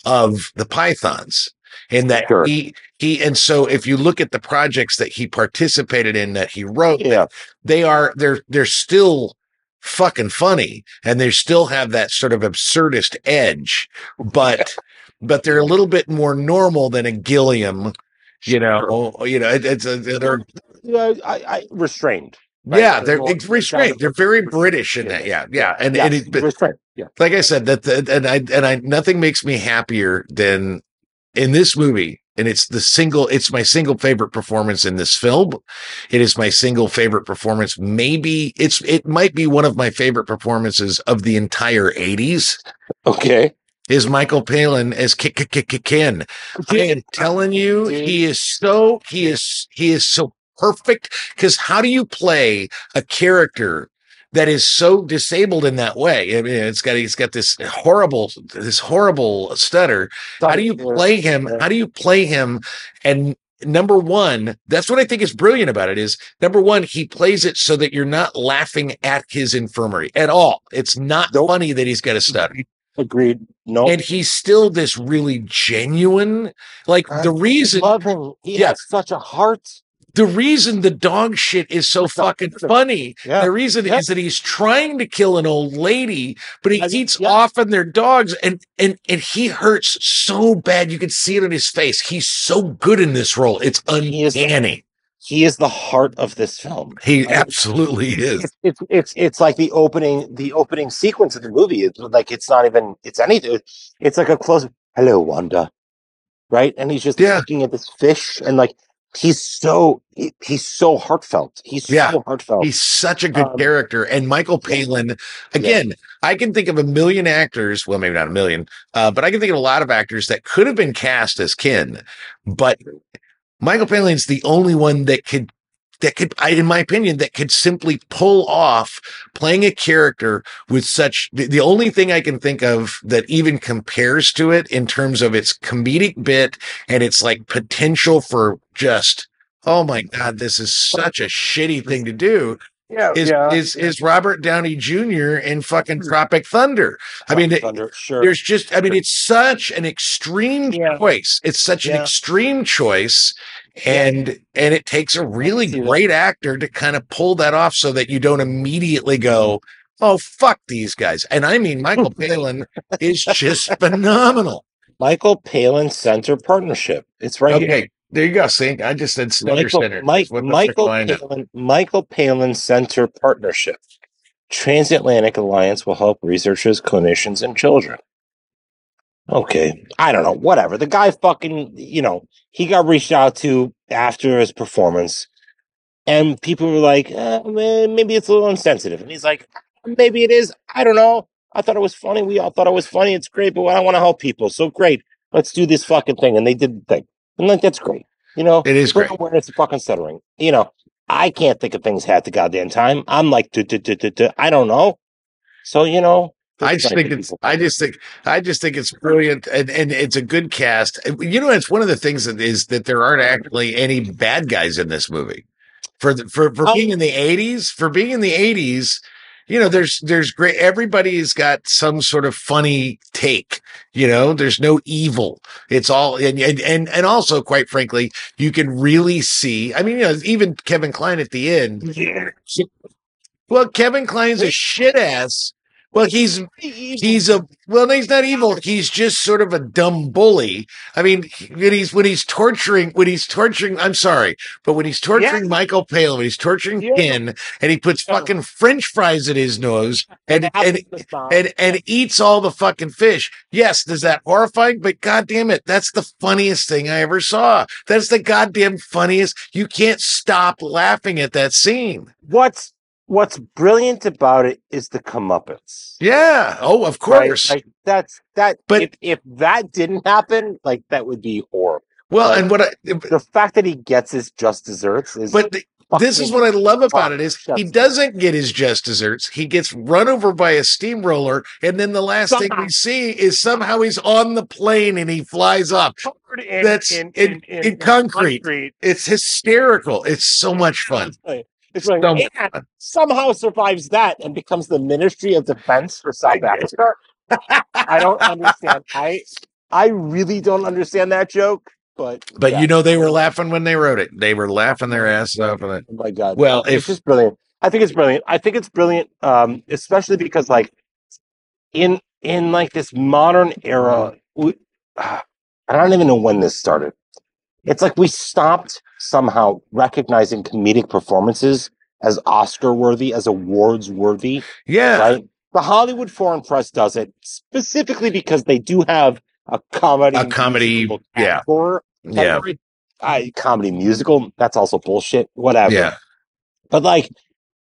of the pythons in that Sure. he he and so if you look at the projects that he participated in that he wrote Yeah. they are they're they're still fucking funny and they still have that sort of absurdist edge but but they're a little bit more normal than a Gilliam you know you know it, it's a, they're Yeah, I, I restrained. right? yeah they're restrained they're very british in that yeah yeah and, and it, but, restrained. Yeah. like I said, that the, and I and I nothing makes me happier than in this movie, and it's the single, it's my single favorite performance in this film. It is my single favorite performance. Maybe it's it might be one of my favorite performances of the entire 80s. Okay. Is Michael Palin as K- K- K- K- Ken? I am telling you, he is so he is he is so perfect. Because how do you play a character that is so disabled in that way? I mean, it's got he's got this horrible this horrible stutter. How do you play him? How do you play him? And number one, that's what I think is brilliant about it is number one, he plays it so that you're not laughing at his infirmary at all. It's not funny that he's got a stutter. Agreed. No. And he's still this really genuine, like the reason love him. He Yeah. has such a heart. The reason the dog shit is so fucking funny. Yeah. The reason Yeah. is that he's trying to kill an old lady, but he I eats yeah. off on their dogs and and and he hurts so bad. You can see it on his face. He's so good in this role. It's is- uncanny. He is the heart of this film. He absolutely is. It's, it's it's it's like the opening the opening sequence of the movie. It's like it's not even it's anything. It's like a close. Hello, Wanda. Right, and he's just looking at this fish, and like he's so he- he's so heartfelt. He's Yeah. so heartfelt. He's such a good Um, character. And Michael Palin, again, I can think of a million actors. Well, maybe not a million, uh, but I can think of a lot of actors that could have been cast as Ken. But Michael Palin's the only one that could, that could, I, in my opinion, that could simply pull off playing a character with such. The, the only thing I can think of that even compares to it in terms of its comedic bit and its like potential for just. Oh my God, this is such a shitty thing to do yeah, is yeah. is is Robert Downey Jr. in fucking hmm. Tropic Thunder. I mean, Thunder, sure. there's just I mean, it's such an extreme Yeah. choice. It's such an extreme choice. And and it takes a really that. great actor to kind of pull that off so that you don't immediately go, mm-hmm. oh fuck these guys. And I mean Michael Palin is just phenomenal. Michael Palin Center Partnership. It's right here. Okay. There you go. See, I just said Center Michael, Center. Mike, What the fuck Michael, do I know? Palin, Michael Palin Center Partnership. Transatlantic Alliance will help researchers, clinicians, and children. Okay. I don't know. Whatever. The guy fucking, you know, he got reached out to after his performance, and people were like, eh, maybe it's a little insensitive. And he's like, maybe it is. I don't know. I thought it was funny. We all thought it was funny. It's great, but I want to help people. So great. Let's do this fucking thing. And they did the thing. And like, that's great. You know, It is great. awareness of fucking stuttering. You know, I can't think of things half the goddamn time. I'm like. I don't know. So, you know, I just think it's. I just think. I just think it's brilliant, and and it's a good cast. You know, it's one of the things that is that there aren't actually any bad guys in this movie. For the, for for Oh. being in the eighties, for being in the eighties, you know, there's there's great. Everybody's got some sort of funny take. You know, there's no evil. It's all and and and, and also, quite frankly, you can really see. I mean, you know, even Kevin Kline at the end. Well, Kevin Kline's a shit ass. Well, he's he's a well, he's not evil. He's just sort of a dumb bully. I mean, when he's when he's torturing when he's torturing. I'm sorry, but when he's torturing Michael Palin, when he's torturing Yeah. Ken, and he puts fucking French fries in his nose and and and and and eats all the fucking fish. Yes, is that horrifying? But goddamn it, that's the funniest thing I ever saw. That's the goddamn funniest. You can't stop laughing at that scene. what's what's brilliant about it is the comeuppance. Yeah. Oh, of right? course. Like that's that. But- if, if that didn't happen, like that would be horrible. well, Right. and what I, eh, The fact that he gets his just desserts is. but the, this is what I love about it is he doesn't get his just desserts. He gets run over by a steamroller, and then the last thing we see is somehow he's on the plane and he flies up. in, That's in- in concrete. It's hysterical. It's so much fun. It's like, and somehow survives that and becomes the Ministry of Defense for South Africa. I don't understand. I I really don't understand that joke. But But yeah. you know they were laughing when they wrote it. They were laughing their asses off of it. Oh my god. Well, it's if- just brilliant. I think it's brilliant. I think it's brilliant, um, especially because like in in like this modern era, we, I don't even know when this started. It's like we stopped somehow recognizing comedic performances as Oscar worthy, as awards worthy, Yeah. right? The Hollywood Foreign Press does it specifically because they do have a comedy, A comedy, yeah. category. Yeah. I, comedy musical. That's also bullshit. Whatever. Yeah. But like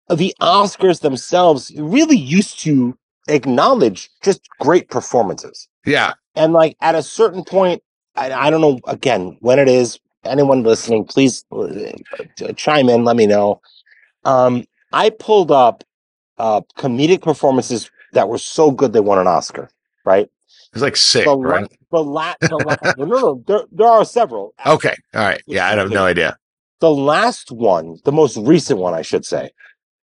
the Oscars themselves really used to acknowledge just great performances. Yeah. And like at a certain point, I, I don't know again when it is. Anyone listening, please uh, chime in. Let me know. Um, I pulled up uh, comedic performances that were so good they won an Oscar. Right. It's like sick, The, la- the, la- the la- no, no, no. There, there are several. Okay. All right. Yeah, I have no idea. The last one, the most recent one, I should say,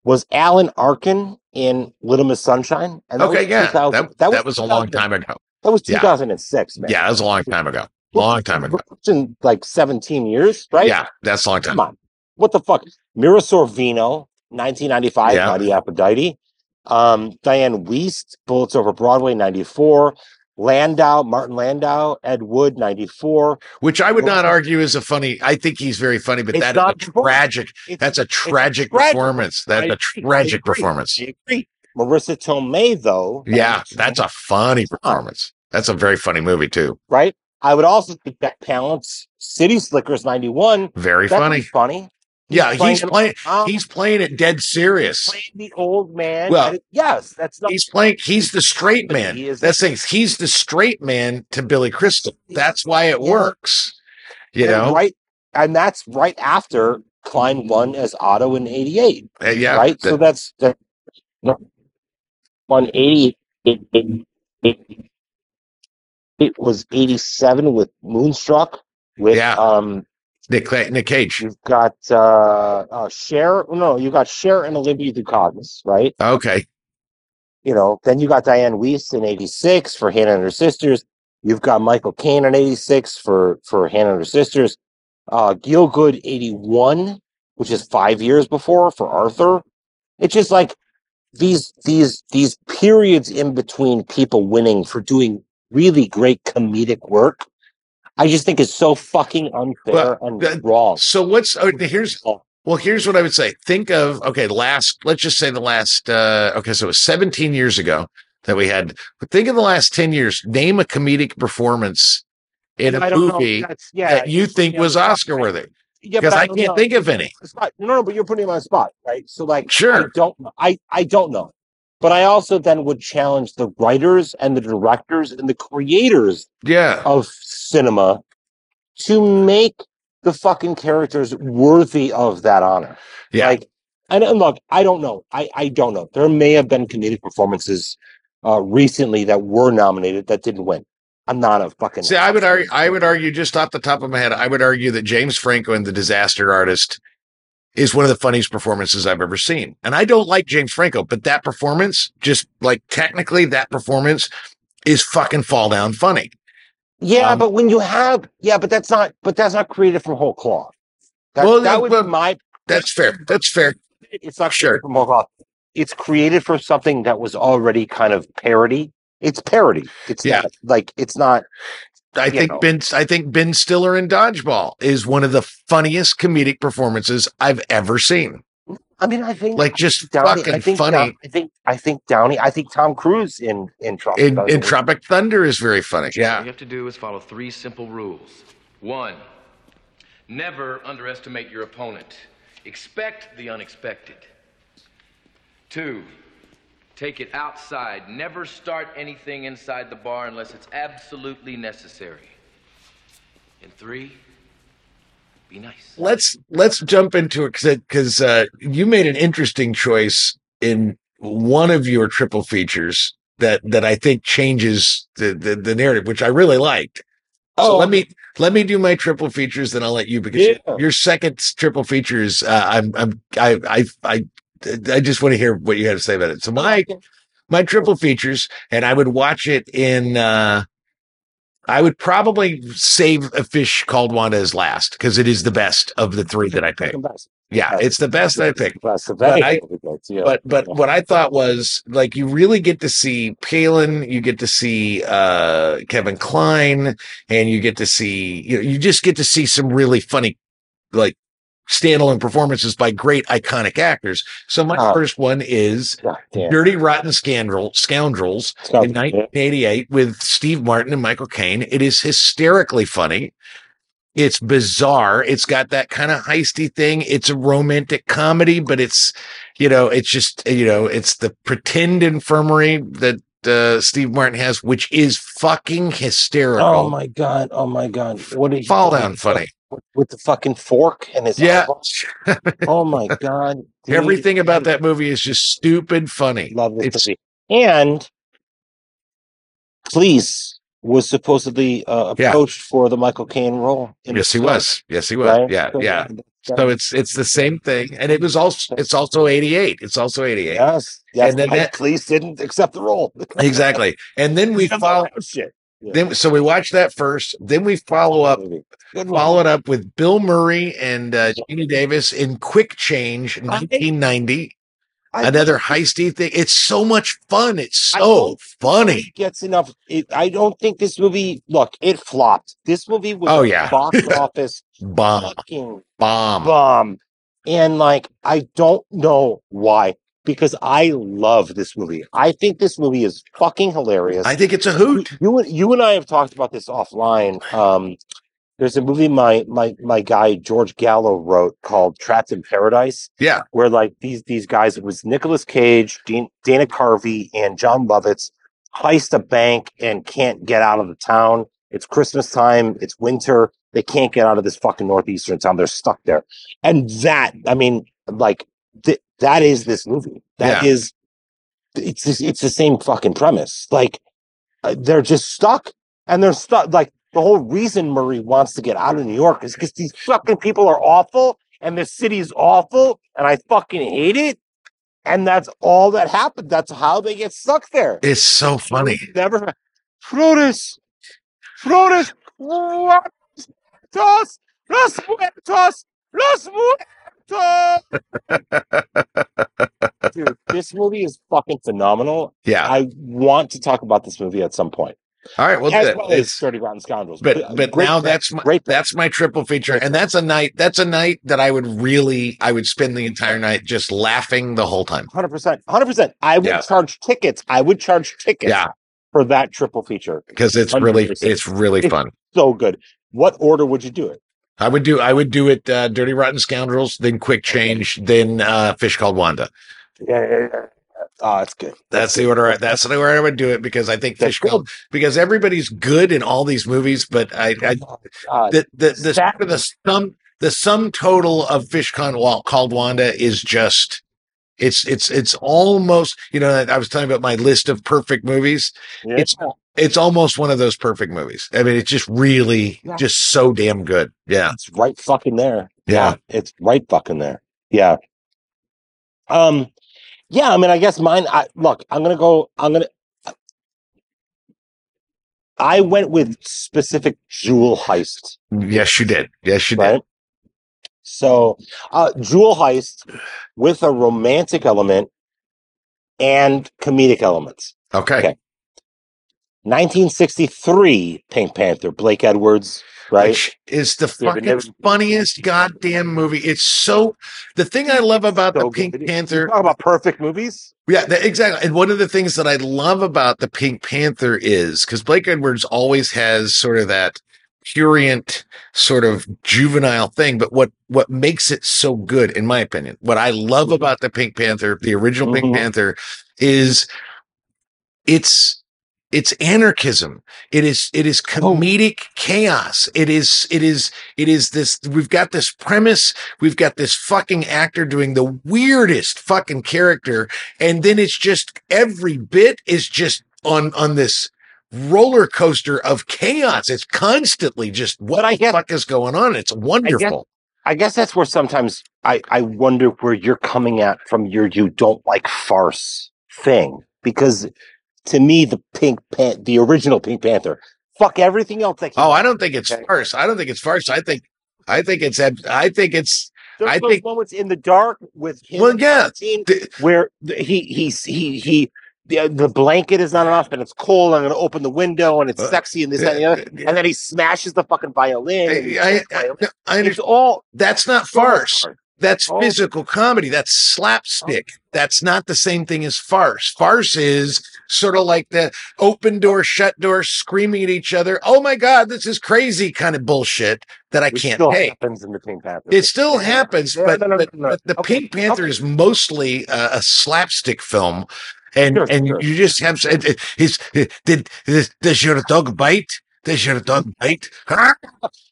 was Alan Arkin in Little Miss Sunshine. And that Okay, was yeah. 2000 That, that was a long time ago. That was Yeah. 2006, man. Yeah, that was a long time ago. Long time ago. In like 17 years, right? Yeah, that's a long time. Come on. What the fuck? Mira Sorvino, 1995, Yeah. Aphrodite. Um, Dianne Wiest, Bullets Over Broadway, 94. Landau, Martin Landau, Ed Wood, 94. Which I would not argue is a funny. I think he's very funny, but that is not a tragic. It's- That's a tragic tragic. performance. That's a tragic I performance. I agree. Marisa Tomei, though. Yeah, that's a funny performance. That's a very funny movie too. right? I would also think that Palance City Slickers 91. Very funny. funny. Yeah, he's playing. um, He's playing it dead serious. playing the old man. Well, yes, that's not. He's playing. He's the straight man. He is- That's things. He's the straight man to Billy Crystal. That's why it Yeah. works. You and know. right, and that's right after Kline won as Otto in '88. Uh, yeah. right. that- so that's that. No, one eighty. It, was '87 with Moonstruck. With Yeah. um, Nick Nick Cage. you've got uh, uh Cher. No, you got Cher and Olivia Dukakis, right? Okay. you know, then you got Diane Weiss in '86 for Hannah and her sisters. You've got Michael Caine in '86 for for Hannah and her sisters. Uh, Gielgud '81, which is five years before for Arthur. It's just like these these these periods in between people winning for doing really great comedic work. I just think is so fucking unfair Well, and that- wrong. So what's oh, here's well here's what I would say. Think of okay, last let's just say the last uh okay, so it was 17 years ago that we had but think of the last 10 years. Name a comedic performance in I a movie yeah, that you think yeah, was Oscar worthy. Yeah, Because I can't know. think of any. No, no, but you're putting him on the spot, right? So, like, I Sure. don't, know. I, I don't know, but I also then would challenge the writers and the directors and the creators Yeah. of cinema to make the fucking characters worthy of that honor. Yeah. Like, and, and look, I don't know. I, I don't know. There may have been comedic performances uh, recently that were nominated that didn't win. I'm not a fucking. See, I would argue I would argue just off the top of my head, I would argue that James Franco in The Disaster Artist is one of the funniest performances I've ever seen. And I don't like James Franco, but that performance, just like technically that performance is fucking fall down funny. Yeah, Um, but when you have, yeah, but that's not, but that's not created from whole cloth. That, Well, that would well, be my. That's fair. That's fair. It's not Sure. from whole cloth. It's created for something that was already kind of parody. It's parody. It's Yeah. not like it's not. I You think know. Ben I think Ben Stiller in Dodgeball is one of the funniest comedic performances I've ever seen. I mean, I think Like just Downey, I fucking think funny. Down- I think I think Downey. I think Tom Cruise in in Trump. in, in Tropic Thunder is very funny. All Yeah. you have to do is follow three simple rules. One, never underestimate your opponent. Expect the unexpected. Two, take it outside. Never start anything inside the bar unless it's absolutely necessary. And three, be nice. let's let's jump into it because uh, you made an interesting choice in one of your triple features that that I think changes the the, the narrative, which I really liked. So Oh. let me let me do my triple features, then I'll let you because Yeah. your second triple features. Uh, I'm I'm I I I I just want to hear what you had to say about it. So my my triple features, and I would watch it in. uh I would probably save a fish called Wanda as last because it is the best of the three that I picked. Yeah, it's the best I picked. But. I- But but what I thought was like you really get to see Palin, you get to see uh Kevin Kline, and you get to see you know you just get to see some really funny like standalone performances by great iconic actors. So my Ah. first one is. Dirty Rotten Scandal Scoundrels in 1988 with Steve Martin and Michael Caine. It is hysterically funny. It's bizarre. It's got that kind of heisty thing. It's a romantic comedy, but it's, you know, it's just, you know, it's the pretend infirmary that uh, Steve Martin has, which is fucking hysterical. Oh my god! Oh my god! What did Fall down funny. With, the fucking fork and his Yeah. eyeballs? Oh my god! Dude, Everything about that movie is just stupid funny. Love this It's movie. And Cleese was supposedly uh, Yeah. approached for the Michael Caine role. yes, he was. Yes, he was. right? Yeah, So, yeah. So it's it's the same thing, and it was also it's also eighty eight. It's also eighty eight. yes, yes. And then Mike that- Cleese didn't accept the role. Exactly. And then we follow. That shit. Yeah. Then so we watch that first. Then we follow up. Good. Follow it up with Bill Murray and uh, Geena Davis in Quick Change, nineteen ninety. I- Another heisty thing. It's so much fun. It's so funny. It gets enough. It, I don't think this movie. Look, it flopped. This movie was Oh, a yeah. box office Bomb, fucking bomb. bomb. And like, I don't know why, because I love this movie. I think this movie is fucking hilarious. I think it's a hoot. you and you and I have talked about this offline. Um, there's a movie my my my guy George Gallo wrote called Trapped in Paradise, Yeah, where like these these guys, it was Nicolas Cage, Dean, Dana Carvey, and Jon Lovitz heist a bank and can't get out of the town. It's Christmas time. It's winter. They can't get out of this fucking northeastern town. They're stuck there. And that, I mean, like th- that is this movie. That Yeah. is, it's it's the same fucking premise. Like uh, they're just stuck, and they're stuck. Like the whole reason Murray wants to get out of New York is because these fucking people are awful, and the city is awful, and I fucking hate it. And that's all that happened. That's how they get stuck there. it's so funny. Never. Flores. Flores. Muertos. Los muertos. Los muertos. Dude, this movie is fucking phenomenal. Yeah, I want to talk about this movie at some point. All right, well, as well as Rotten Scoundrels. but but great now that's my great that's my triple feature, and that's a night that's a night that I would really I would spend the entire night just laughing the whole time. Hundred percent, hundred percent. I would Yeah. charge tickets. I would charge tickets Yeah, for that triple feature. because it's really 100%. it's really It's- fun. So good. What order would you do it? I would do I would do it uh, Dirty Rotten Scoundrels, then Quick Change, then uh, Fish Called Wanda. Yeah, yeah, yeah. Oh, it's good. That's the order. I, that's the order I would do it because I think That's Fish Called because everybody's good in all these movies, but I, I Uh, the the the, that- the sum the sum total of Fish Con Wa- called Wanda is just it's it's it's almost you know I was telling you about my list of perfect movies. yeah. It's it's almost one of those perfect movies. I mean, it's just really Yeah. just so damn good. Yeah, it's right fucking there. Yeah. it's right fucking there. Yeah. Um, yeah. I mean, I guess mine. I look. I'm gonna go. I'm gonna. I went with specific jewel heist. yes, you did. Yes, you did. So, uh, Jewel Heist with a romantic element and comedic elements. Okay. Okay. 1963 Pink Panther, Blake Edwards, right? Which is the Yeah, fucking never- funniest goddamn movie. It's so the thing I love about So the Pink good. Panther. Talk about perfect movies. Yeah, exactly. And one of the things that I love about the Pink Panther is because Blake Edwards always has sort of that purient sort of juvenile thing, but what what makes it so good, in my opinion, what I love about the Pink Panther, the original Pink Mhm. Panther, is it's it's anarchism. It is it is oh. comedic chaos. It is it is it is this we've got this premise we've got this fucking actor doing the weirdest fucking character and then it's just every bit is just on on this roller coaster of chaos. It's constantly just what But I the fuck is going on? It's wonderful. I guess that's where sometimes I, I wonder where you're coming at from your you don't like farce thing. Because to me, the Pink Pan the original Pink Panther, fuck everything else that oh i don't think it's Okay. farce i don't think it's farce i think i think it's i think it's There's I those think- moments in the dark with him Well, yeah, the- where he he's he he the, the blanket is not enough and it's cold. I'm gonna open the window and it's Uh, sexy and this that, and the other. And then he smashes the fucking violin. and I, I, violin. I, I it's all That's not farce. That's Oh. physical comedy. That's oh. slapstick. That's not the same thing as farce. Farce is sort of like the open door, shut door, screaming at each other. Oh my God, this is crazy kind of bullshit that I Which can't still take. happens in the Pink Panther. It still happens, Yeah, but, no, no, but, no, no. but the Okay, Pink Panther okay. is mostly a, a slapstick film. And Sure, and sure. you just have it- he's did does your dog bite? Does your dog bite? Huh?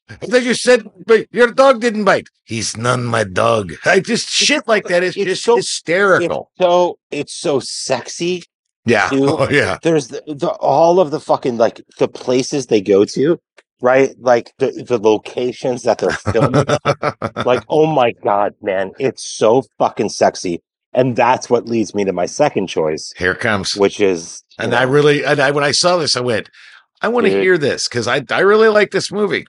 Thought you said but your dog didn't bite. He's none my dog. I just shit like that is It's just so- hysterical. It's so it's so sexy. yeah. Oh yeah. There's the, the all of the fucking like the places they go to, right? Like the the locations that they're filming. like, oh my god, man, it's so fucking sexy. And that's what leads me to my second choice, Here comes. which is And know, I really and I when I saw this, I went, I want to hear this because I I really like this movie.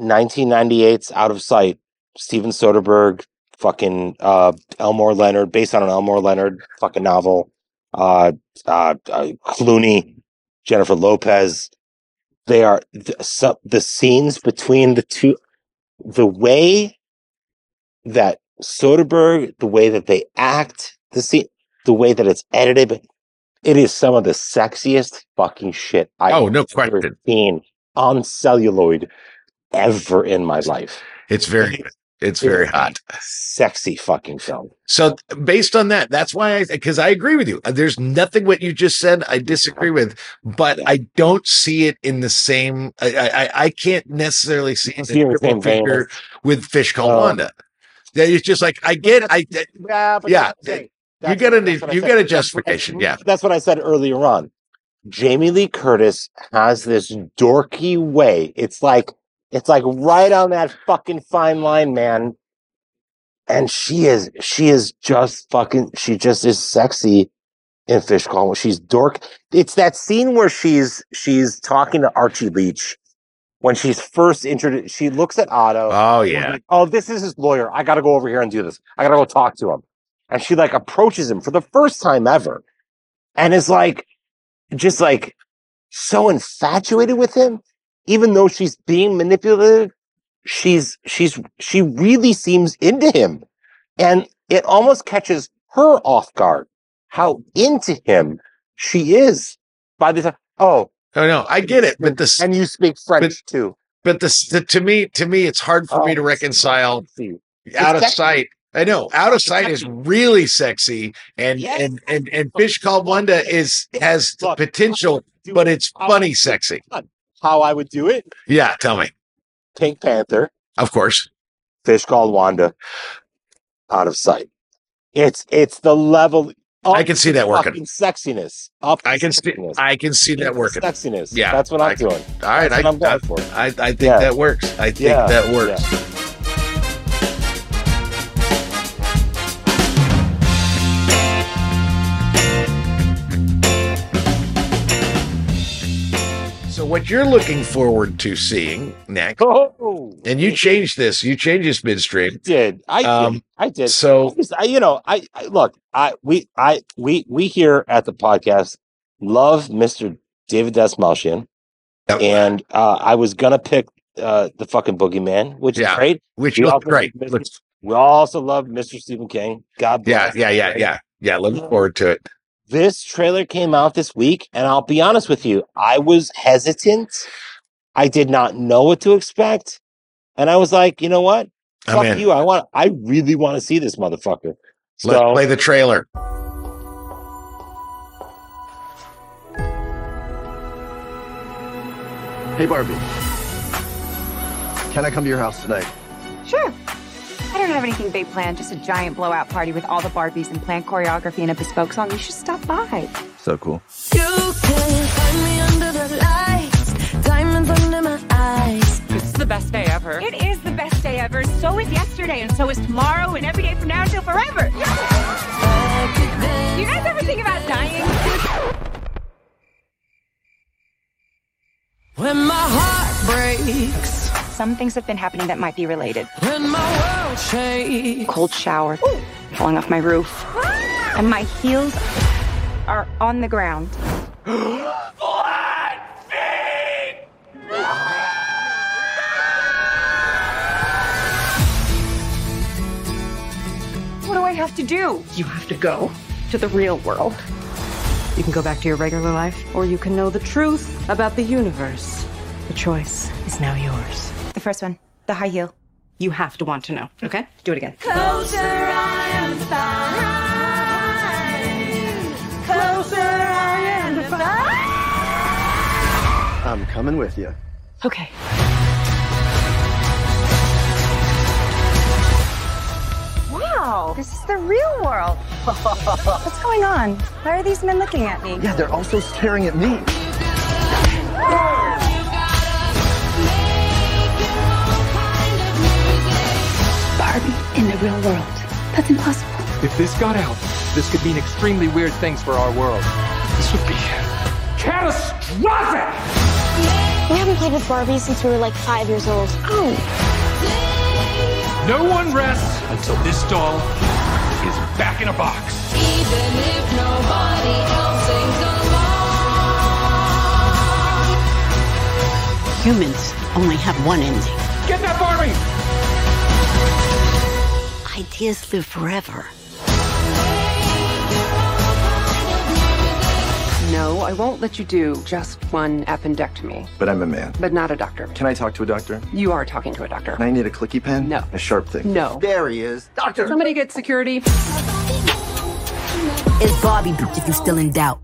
1998's Out of Sight, Steven Soderbergh, fucking uh, Elmore Leonard, based on an Elmore Leonard fucking novel. Uh, uh, uh, Clooney, Jennifer Lopez. They are the, so, the scenes between the two, the way that Soderbergh, the way that they act, the scene, the way that it's edited, it is some of the sexiest fucking shit I've Oh, no ever question. seen on celluloid ever in my life. It's very good. It's very hot. Sexy fucking film. So based on that, that's why I because I agree with you. There's nothing what you just said I disagree with, but I don't see it in the same. I I, I can't necessarily see it in the same vein with Fish Called Um, Wanda. Yeah, It's just like I get. I Yeah, but Yeah, that's you get a that's what I you said. get a That's I- justification. Yeah, That's what I said earlier on. Jamie Lee Curtis has this dorky way. It's like it's like right on that fucking fine line, man. And she is she is just fucking she just is sexy in Fish Call. She's dork. It's that scene where she's she's talking to Archie Leach when she's first introduced. She looks at Otto. Oh yeah. like, oh, this is his lawyer. I got to go over here and do this. I got to go talk to him. And she like approaches him for the first time ever, and is like, just like, so infatuated with him, even though she's being manipulated She's she's she really seems into him, and it almost catches her off guard how into him she is. By the time, oh, Oh no, I get it, but this and you speak French too. but this the, to me to me it's hard for me oh, to Oh, reconcile out of sight. I know out of sight is really sexy, and Yes. and and and Fish Called Wanda is has the potential, but it's funny sexy. How I would do it? Yeah, tell me. Pink Panther, Of course, fish called Wanda, out of sight. It's it's the level. I can see that working. Sexiness. Up. I can see sexiness. I can see that working. Sexiness. Yeah, that's what I'm I- doing. All right, I, I'm going I for. I I think Yeah. that works. I think Yeah, that works. So what you're looking forward to seeing next, Oh, and you changed this, you changed this midstream. did I? Did. Um, I did. So Just, I, you know, I, I look. I we I we we here at the podcast love Mr. David Dastmalchian, Yep. and uh, I was gonna pick uh, the fucking Boogeyman, which Yeah, is great. which We also great. Mr. Looks- We also love Mr. Stephen King. God yeah, yeah, yeah, yeah, yeah. Looking forward to it. This trailer came out this week, and I'll be honest with you, I was hesitant. I did not know what to expect, and I was like, you know what? I'm Fuck in. you. I want. I really want to see this motherfucker. So Let's play the trailer. Hey, Barbie. Can I come to your house tonight? Sure. I don't have anything big planned, just a giant blowout party with all the Barbies and planned choreography and a bespoke song. You should stop by. So cool. You can find me under the lights, diamonds under my eyes. It's the best day ever. It is the best day ever. So is yesterday, and so is tomorrow, and every day from now until forever. Do you guys ever think about dying? When my heart breaks, Some things have been happening that might be related. when my world shakes. Cold shower, falling off my roof, and my heels are on the ground. Flat feet! What do I have to do? You have to go to the real world. You can go back to your regular life, or you can know the truth about the universe. The choice is now yours. The first one, the high heel. You have to want to know, okay? Do it again. Closer I am to find. Closer I am to find. I'm coming with you. Okay. Wow, this is the real world. What's going on? Why are these men looking at me? Yeah, they're also staring at me. In the real world. That's impossible. If this got out, this could mean extremely weird things for our world. This would be catastrophic! We haven't played with Barbie since we were like five years old. Oh. No one rests until this doll is back in a box. Even if nobody else sings along. Humans only have one ending. Get that Barbie! Ideas live forever. No, I won't let you do just one appendectomy, But I'm a man. but not a doctor. Can I talk to a doctor? You are talking to a doctor. I need a clicky pen? No. A sharp thing? No. There he is. Doctor! Somebody get security. It's Barbie if you're still in doubt.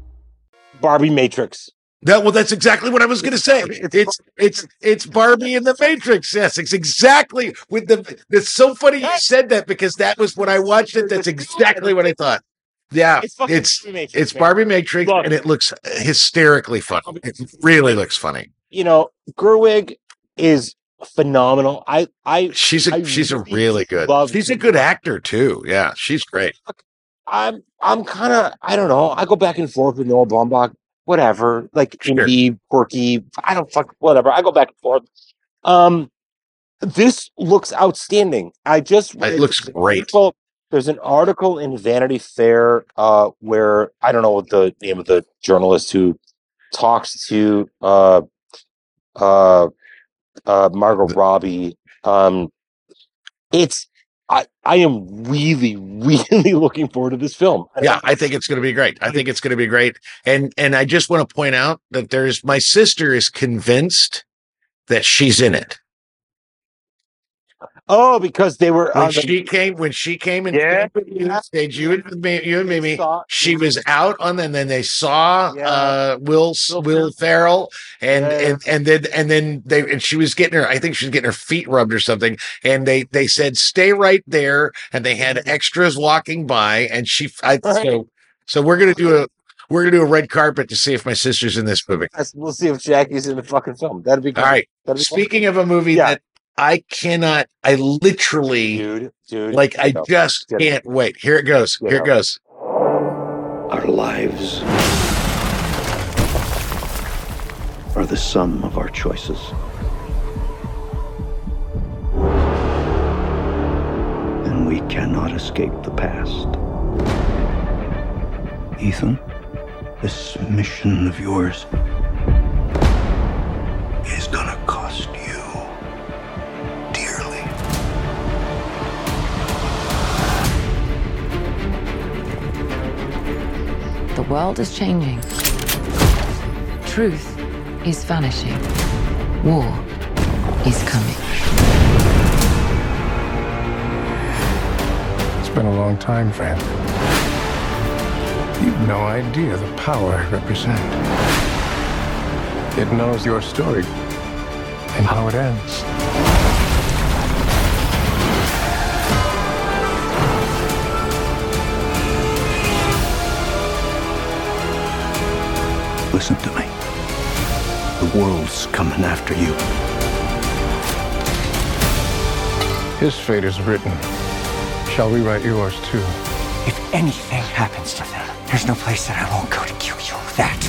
Barbie Matrix. That well, that's exactly what I was going to say. It's it's it's Barbie in the Matrix. Yes, it's exactly with the. It's so funny you said that because that was when I watched it. That's exactly what I thought. Yeah, It's it's Barbie Matrix, it's. Barbie Matrix, Look. and it looks hysterically funny. It really looks funny. You know, Gerwig is phenomenal. I I She's a I she's a really good. She's a good actor too. Yeah, she's great. I'm I'm kind of I don't know. I go back and forth with Noah Baumbach. Whatever, like indie, quirky. I don't fuck whatever. I go back and forth. Um, this looks outstanding. I just It looks great. Well, there's an article in Vanity Fair uh, where I don't know what the name of the journalist who talks to uh uh uh Margot Robbie. Um it's I I am really really looking forward to this film. Yeah, I think it's going to be great. I think it's going to be great. And and I just want to point out that there's my sister is convinced that she's in it. Oh, because they were When the- she came, when she came and Yeah. stayed with you, and me, you and Mimi, she was out on, them and then they saw uh Will Will Ferrell, and and and then and then they and she was getting her. I think she was getting her feet rubbed or something, and they they said stay right there, and they had extras walking by, and she I so so we're gonna do a we're gonna do a red carpet to see if my sister's in this movie. We'll see if Jackie's in the fucking film. That'd be great. All right. Speaking of a movie that I cannot, I literally, dude, dude, like I get up, just get can't wait. Here it goes. Get Here up. it goes. Our lives are the sum of our choices. And we cannot escape the past. Ethan, this mission of yours is gonna cost you The world is changing. Truth is vanishing. War is coming. It's been a long time, friend. You've no idea the power I represent. It knows your story and how it ends. Listen to me. The world's coming after you. His fate is written. Shall we write yours too? If anything happens to them, there's no place that I won't go to kill you. That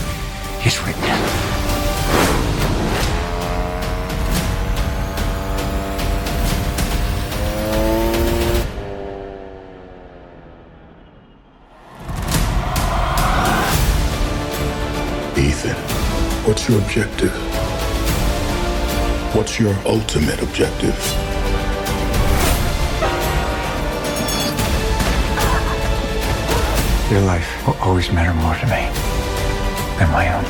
is written. Objective? What's your ultimate objective? Your life will always matter more to me than my own.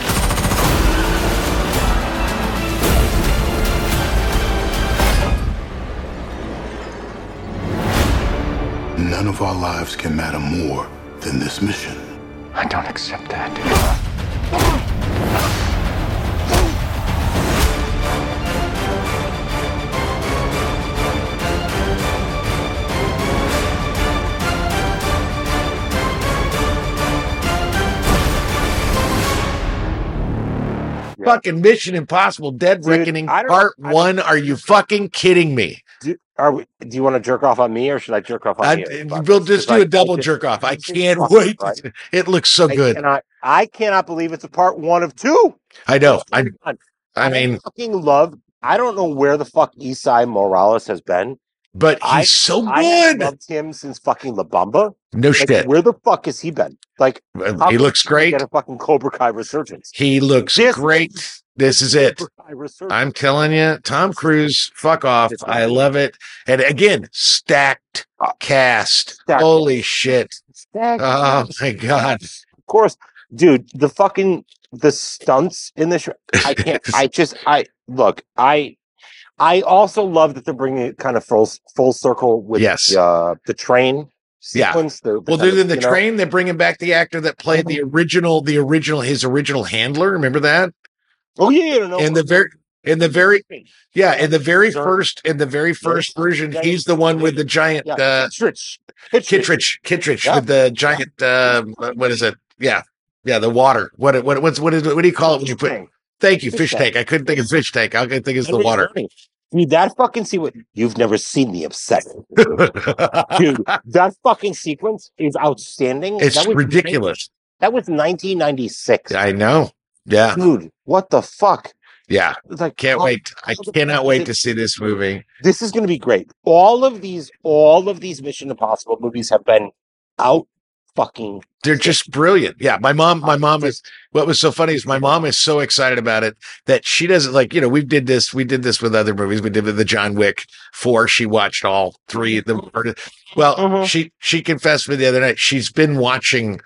None of our lives can matter more than this mission. I don't accept that. Fucking Mission Impossible Dead Reckoning Part I One. Are you fucking kidding me? Do, are we, do you want to jerk off on me or should I jerk off on I, you? we'll just do a double I just- jerk off. I can't wait. right. It looks so I good. cannot, I cannot believe it's a part one of two. I know. I I, I mean, fucking love. I don't know where the fuck Esai Morales has been, but he's I, so I good. loved him since fucking La Bamba. No Like, shit. Where the fuck has he been? Like, Uh, he looks great. Get a fucking Cobra Kai resurgence. He looks This- great. This is it. Cobra Kai resurgence. I'm telling you, Tom Cruise, fuck off. I love it. And again, stacked cast. Stacked. Holy shit. Stacked Oh my God. Of course, dude. The fucking the stunts in the show. I can't. I just. I look. I. I also love that they're bringing it kind of full full circle with Yes. the, uh, the train Yeah. sequence. the- the Well, they're in the you know- train. They're bringing back the actor that played the original, the original, his original handler. Remember that? Oh yeah, yeah, no, in the very, in the very, yeah, in the very first, in the very first version, Yeah, he's the one with the giant, yeah, uh, Kittridge, Kittridge, Kittridge Yeah. with the giant, uh, what is it? Yeah, yeah, the water. What, what, what's, what is, what do you call it when you put? Thank you, Fish fish tank. tank. I couldn't think of fish tank. I couldn't think it's the water. morning. Dude, that fucking sequence. You've never seen me upset, dude. That fucking sequence is outstanding. It's That was ridiculous. That was 1996. I know. Yeah, Dude, what the fuck? yeah. Like Can't how- wait. I cannot wait to see this movie. This is going to be great. All of these, all of these Mission Impossible movies have been out fucking. They're just brilliant. Yeah, my mom, my mom is. What was so funny is my mom is so excited about it that she doesn't like. You know, we did this. We did this with other movies. We did with the John Wick four. She watched all three. of them. well, she she confessed to me the other night. She's been watching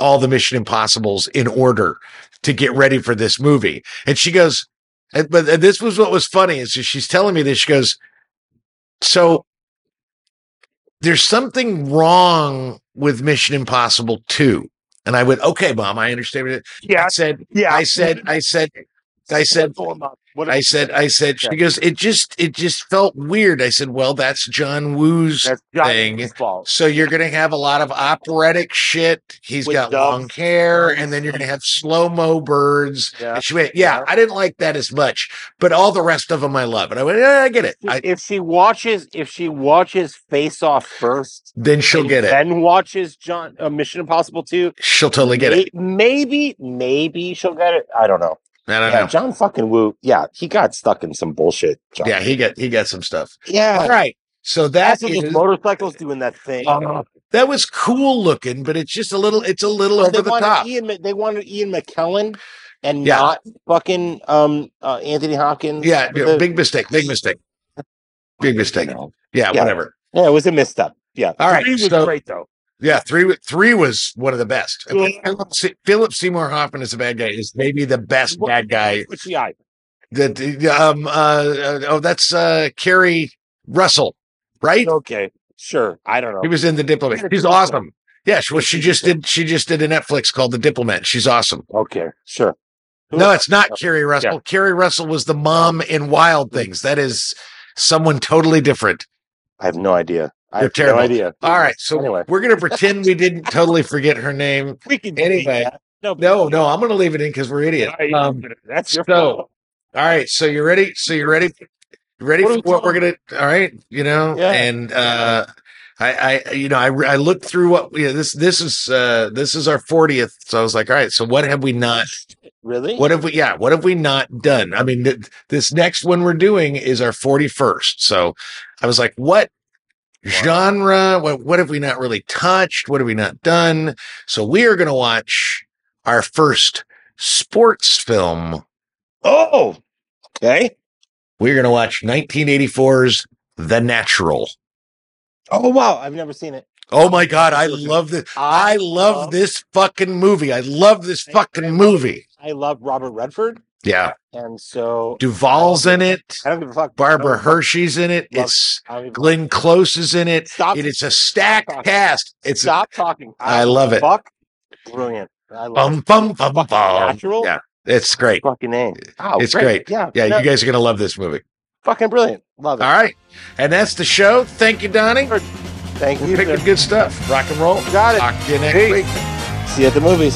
all the Mission Impossibles in order to get ready for this movie, and she goes. And, but and this was what was funny is she's telling me this. She goes, so there's something wrong with Mission Impossible 2. And I went, okay, mom, I understand. It. Yeah. I said, Yeah. I said, I said, I said, What I said, I said, she goes, it just, it just felt weird. I said, well, that's John Woo's John thing. Woo's fault. So you're going to have a lot of operatic shit. He's With got doves. long hair and then you're going to have slow mo birds. Yeah. She went, yeah, I didn't like that as much, but all the rest of them I love. And I went, yeah, I get it. I, if she watches, if she watches Face Off first, then she'll get it. Then watches John uh, Mission Impossible two. She'll totally get it. Maybe, maybe she'll get it. I don't know. Yeah, know. John fucking Woo. Yeah, he got stuck in some bullshit. John. Yeah, he got he got some stuff. Yeah. All right. So that is motorcycles doing that thing. uh, that was cool looking, but it's just a little it's a little Well, over the top. Ian, they wanted Ian McKellen and Yeah. not fucking um uh, Anthony Hopkins. Yeah, yeah, the- big mistake. Big mistake. Big mistake. Yeah, Yeah. whatever. Yeah, it was a misstep. Yeah. All right, Three was so- great though. Yeah, three three was one of the best. Philip, Se- Philip Seymour Hoffman is a bad guy. Is maybe the best bad guy. Which the eye. The- um uh, uh oh that's uh Keri Russell, right? Okay, sure. I don't know. He was in the Diplomat. He's awesome. Yeah, she, well, she just did. She just did a Netflix called The Diplomat. She's awesome. Okay, sure. No, it's not Keri Russell. Yeah. Keri Russell was the mom in Wild Things. That is someone totally different. I have no idea. I You're have terrible. no idea. All right, so Anyway. we're gonna pretend we didn't totally forget her name. We can Anyway, No, no, no, I'm gonna leave it in because we're idiots. Um, that's your so, fault. all right, so you ready? So you ready? You ready What for what we're gonna? All right, you know, Yeah. and uh, I, I, you know, I, I looked through what you know, this. This is uh, this is our 40th. So I was like, all right, so what have we not? Really? What have we? Yeah, what have we not done? I mean, th- this next one we're doing is our 41st. So I was like, what genre? What what have we not really touched? What have we not done? So we are going to watch our first sports film. Oh, okay. We're going to watch 1984's The Natural. Oh wow, I've never seen it. Oh my god, I love this. I love this fucking movie. I love this fucking movie. I love Robert Redford, Yeah. and so Duvall's in it. I don't give a fuck. Barbara I don't give a fuck. Hershey's in it. Love- It's I a Glenn Close is in it. Stop- It is a stacked Stop. cast. It's Stop talking. I love it. Fuck, brilliant. I love bum it. bum bum bum. Natural? Yeah, it's great. Fucking name. Oh, It's great. Yeah, Yeah, no, you guys are gonna love this movie. fucking brilliant. Love it. All right, and that's the show. Thank you, Donnie. Thank We're you. picking sir. good stuff. Rock and roll. Got it. Talk to you next Peace. week. See you at the movies.